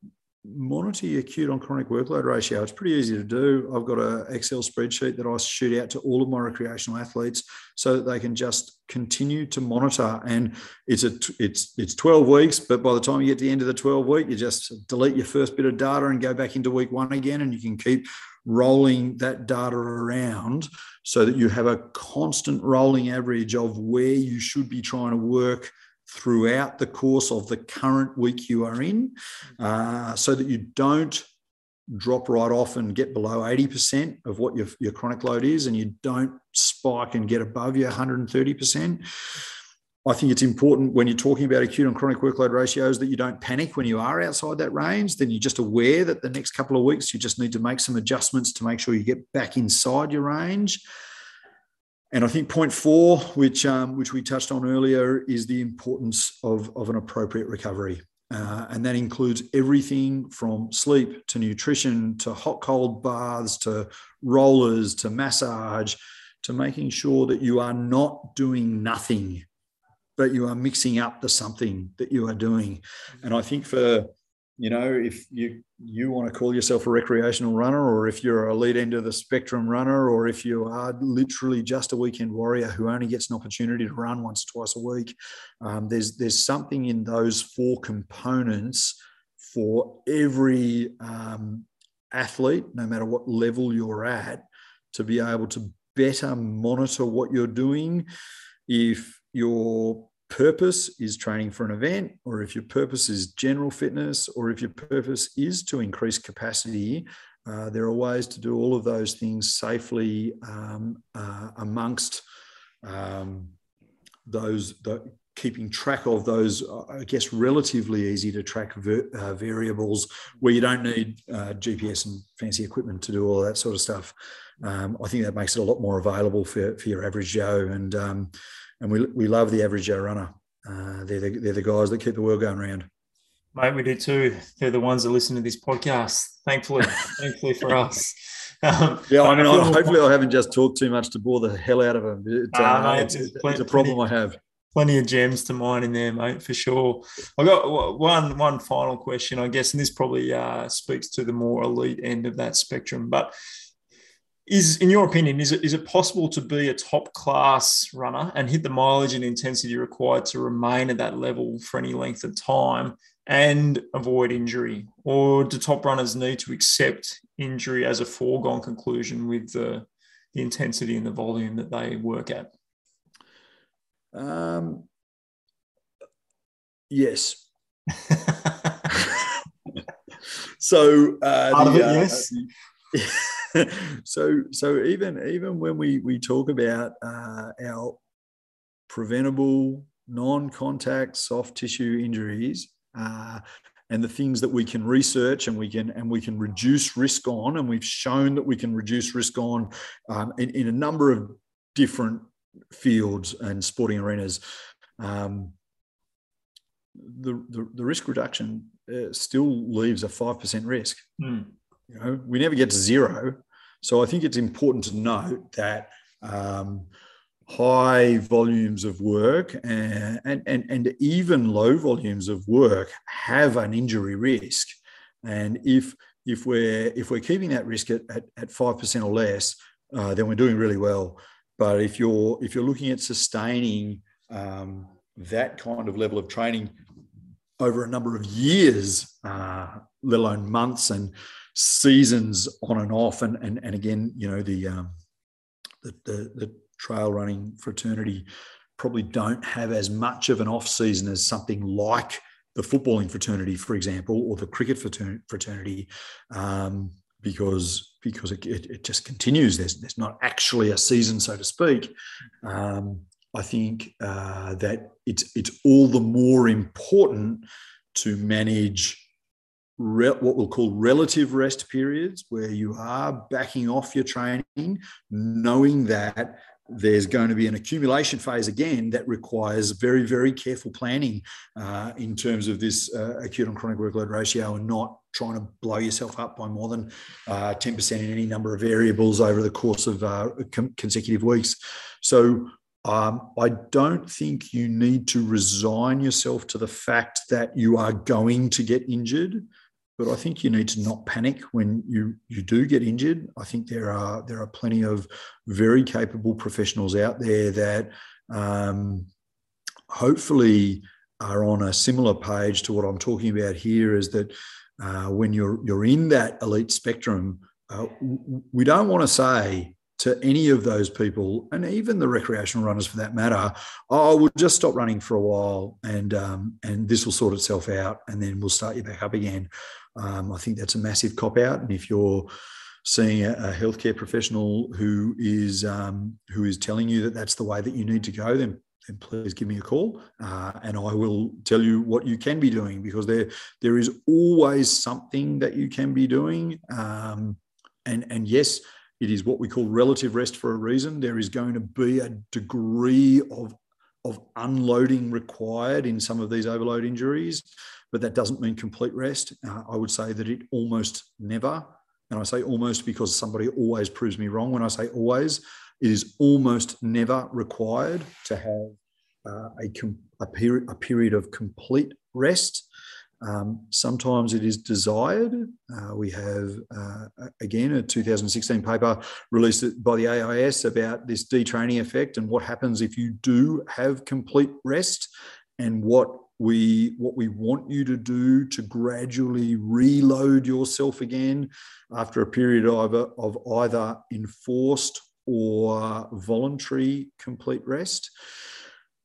monitor your acute on chronic workload ratio. It's pretty easy to do. I've got an Excel spreadsheet that I shoot out to all of my recreational athletes so that they can just continue to monitor. And it's a it's it's 12 weeks, but by the time you get to the end of the 12 week, you just delete your first bit of data and go back into week one again, and you can keep rolling that data around so that you have a constant rolling average of where you should be trying to work throughout the course of the current week you are in uh, so that you don't drop right off and get below 80% of what your, your chronic load is and you don't spike and get above your 130%. I think it's important when you're talking about acute and chronic workload ratios that you don't panic when you are outside that range. Then you're just aware that the next couple of weeks you just need to make some adjustments to make sure you get back inside your range. And I think point four, which um, which we touched on earlier, is the importance of, of an appropriate recovery. Uh, and that includes everything from sleep to nutrition to hot cold baths to rollers to massage to making sure that you are not doing nothing, but you are mixing up the something that you are doing. And I think for you know, if you you want to call yourself a recreational runner, or if you're a lead end of the spectrum runner, or if you are literally just a weekend warrior who only gets an opportunity to run once or twice a week, um, there's there's something in those four components for every um, athlete, no matter what level you're at, to be able to better monitor what you're doing. If you're purpose is training for an event, or if your purpose is general fitness, or if your purpose is to increase capacity, uh, there are ways to do all of those things safely um, uh, amongst um, those, the, keeping track of those, uh, I guess, relatively easy to track ver, uh, variables where you don't need uh, GPS and fancy equipment to do all that sort of stuff. Um, I think that makes it a lot more available for, for your average Joe. And um, and we, we love the average Joe runner. Uh, they're, the, they're the guys that keep the world going round. Mate, we do too. They're the ones that listen to this podcast. Thankfully, (laughs) thankfully for us. Um, yeah, I mean, I, (laughs) hopefully, I haven't just talked too much to bore the hell out of them. It, uh, mate, it's, it's, plenty, it's, a problem plenty, I have. Plenty of gems to mine in there, mate, for sure. I got one one final question, I guess, and this probably uh, speaks to the more elite end of that spectrum. But is in your opinion is it is it possible to be a top class runner and hit the mileage and intensity required to remain at that level for any length of time and avoid injury? Or do top runners need to accept injury as a foregone conclusion with the, the intensity and the volume that they work at? Um, yes. (laughs) (laughs) So uh, the, it, uh, yes (laughs) so so even even when we we talk about uh, our preventable non-contact soft tissue injuries uh, and the things that we can research and we can and we can reduce risk on and we've shown that we can reduce risk on um, in, in, a number of different fields and sporting arenas um, the, the, the risk reduction uh, still leaves a 5% risk mm. You know, we never get to zero. So I think it's important to note that um, high volumes of work and, and, and, and even low volumes of work have an injury risk. And if if we're if we're keeping that risk at, at, 5% or less, uh, then we're doing really well. But if you're if you're looking at sustaining um, that kind of level of training over a number of years, uh, let alone months and seasons on and off. And and, and again, you know, the, um, the, the the trail running fraternity probably don't have as much of an off season as something like the footballing fraternity, for example, or the cricket fraternity, um, because because it, it, it, just continues. There's there's not actually a season, so to speak. Um, I think uh, that it's it's all the more important to manage re- what we'll call relative rest periods, where you are backing off your training, knowing that there's going to be an accumulation phase again that requires very, very careful planning uh, in terms of this uh, acute and chronic workload ratio and not trying to blow yourself up by more than uh, 10% in any number of variables over the course of uh, com- consecutive weeks. So um, I don't think you need to resign yourself to the fact that you are going to get injured but I think you need to not panic when you you do get injured. I think there are there are plenty of very capable professionals out there that um, hopefully are on a similar page to what I'm talking about here. Is that uh, when you're you're in that elite spectrum, uh, we don't want to say to any of those people, and even the recreational runners for that matter, oh, we'll just stop running for a while, and um, and this will sort itself out, and then we'll start you back up again. Um, I think that's a massive cop out. And if you're seeing a, a healthcare professional who is um, who is telling you that that's the way that you need to go, then then please give me a call uh, and I will tell you what you can be doing because there there is always something that you can be doing. Um, and and yes, it is what we call relative rest for a reason. There is going to be a degree of of unloading required in some of these overload injuries but that doesn't mean complete rest. Uh, I would say that it almost never, and I say almost because somebody always proves me wrong when I say always, it is almost never required to have uh, a, a, period, a period of complete rest. Um, sometimes it is desired. Uh, we have, uh, again, a 2016 paper released by the AIS about this detraining effect and what happens if you do have complete rest and what we what we want you to do to gradually reload yourself again after a period of, of either enforced or voluntary complete rest.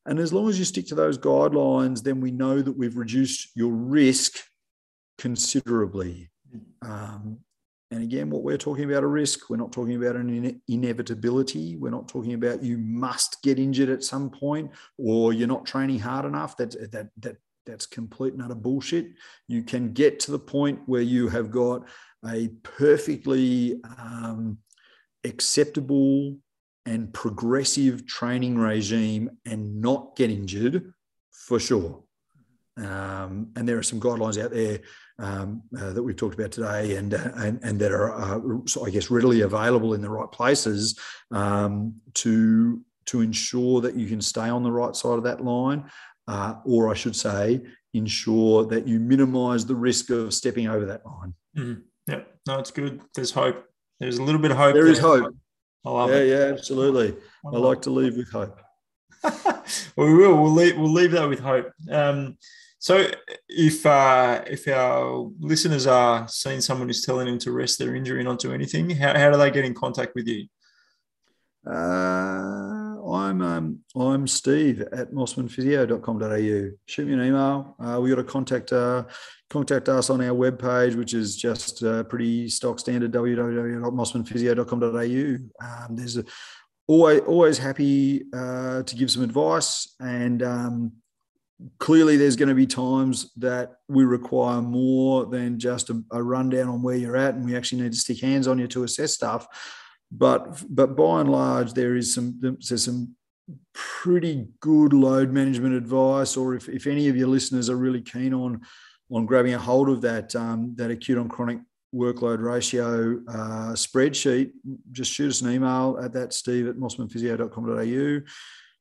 And as long as you stick to those guidelines then we know that we've reduced your risk considerably. Um, and again, what we're talking about a risk, we're not talking about an inevitability. We're not talking about you must get injured at some point or you're not training hard enough. That's that that that's complete and utter bullshit. You can get to the point where you have got a perfectly um, acceptable and progressive training regime and not get injured for sure. Um, and there are some guidelines out there um, uh, that we've talked about today, and uh, and, and that are, uh, I guess, readily available in the right places um, to to ensure that you can stay on the right side of that line, uh, or I should say, ensure that you minimise the risk of stepping over that line. Mm-hmm. Yeah, no, it's good. There's hope. There's a little bit of hope. There, there. is hope. I love yeah, it. Yeah, absolutely. I, I like to leave with hope. well, (laughs) we will. We'll leave. We'll leave that with hope. Um, so, if uh, if our listeners are seeing someone who's telling them to rest their injury and not do anything, how, how do they get in contact with you? Uh, I'm um, I'm Steve at mosmanphysio.com.au. Shoot me an email. Uh, we got to contact uh, contact us on our webpage, which is just uh, pretty stock standard www.mosmanphysio.com.au. Um, there's a, always always happy uh, to give some advice and um, clearly there's going to be times that we require more than just a, a, rundown on where you're at and we actually need to stick hands on you to assess stuff. But but by and large there is some there's some pretty good load management advice or if, if any of your listeners are really keen on on grabbing a hold of that um, that acute on chronic workload ratio uh, spreadsheet just shoot us an email at that steve at mosmanphysio.com.au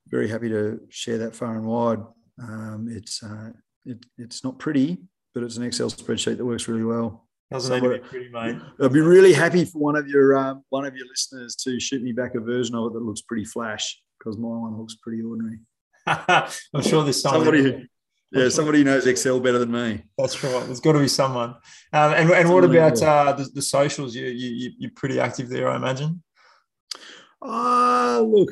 very happy to share that far and wide um, it's uh, it, it's not pretty, but it's an Excel spreadsheet that works really well. Doesn't so need to be pretty, mate. I'd be really happy for one of your um, one of your listeners to shoot me back a version of it that looks pretty flash because my one looks pretty ordinary. (laughs) I'm sure there's somebody. somebody yeah, somebody who knows Excel better than me. That's right. There's got to be someone. Um, and and what about uh, the, the socials? You, you you're pretty active there, I imagine. Ah, uh, look,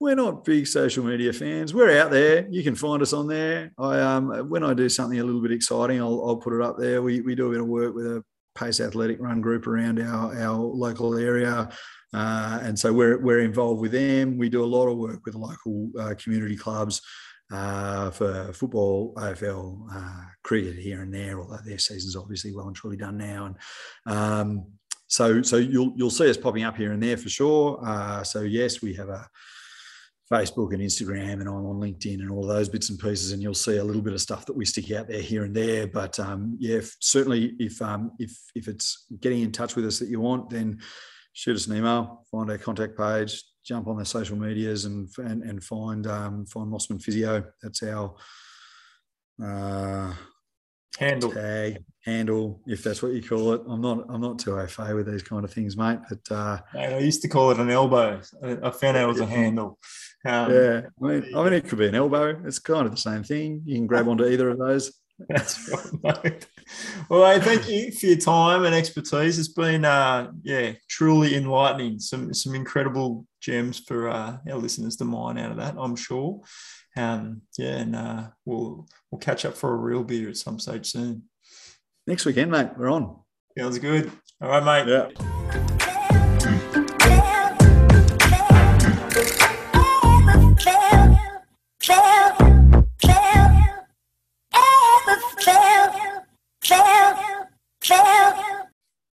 we're not big social media fans. We're out there. You can find us on there. I um when I do something a little bit exciting, I'll, I'll put it up there. We, we do a bit of work with a pace athletic run group around our, our local area. Uh, and so we're, we're involved with them. We do a lot of work with local uh, community clubs uh, for football, AFL, uh, cricket here and there, although their season's obviously well and truly done now. And um, so so you'll you'll see us popping up here and there for sure. Uh, so yes, we have a Facebook and Instagram, and I'm on LinkedIn and all those bits and pieces, and you'll see a little bit of stuff that we stick out there here and there. But um, yeah, if, certainly if um, if if it's getting in touch with us that you want, then shoot us an email, find our contact page, jump on the social medias, and and, and find um, find Mosman Physio. That's our uh, handle tag handle, if that's what you call it. I'm not I'm not too au fait with these kind of things, mate. But uh, I used to call it an elbow. I found out it was a handle. Um, yeah, I mean, I mean, it could be an elbow. It's kind of the same thing. You can grab onto either of those. (laughs) That's right. mate. well, hey, thank you for your time and expertise. It's been, uh, yeah, truly enlightening. Some some incredible gems for uh, our listeners to mine out of that. I'm sure. Um, yeah, and uh, we'll we'll catch up for a real beer at some stage soon. Next weekend, mate. We're on. Sounds good. All right, mate. Yeah.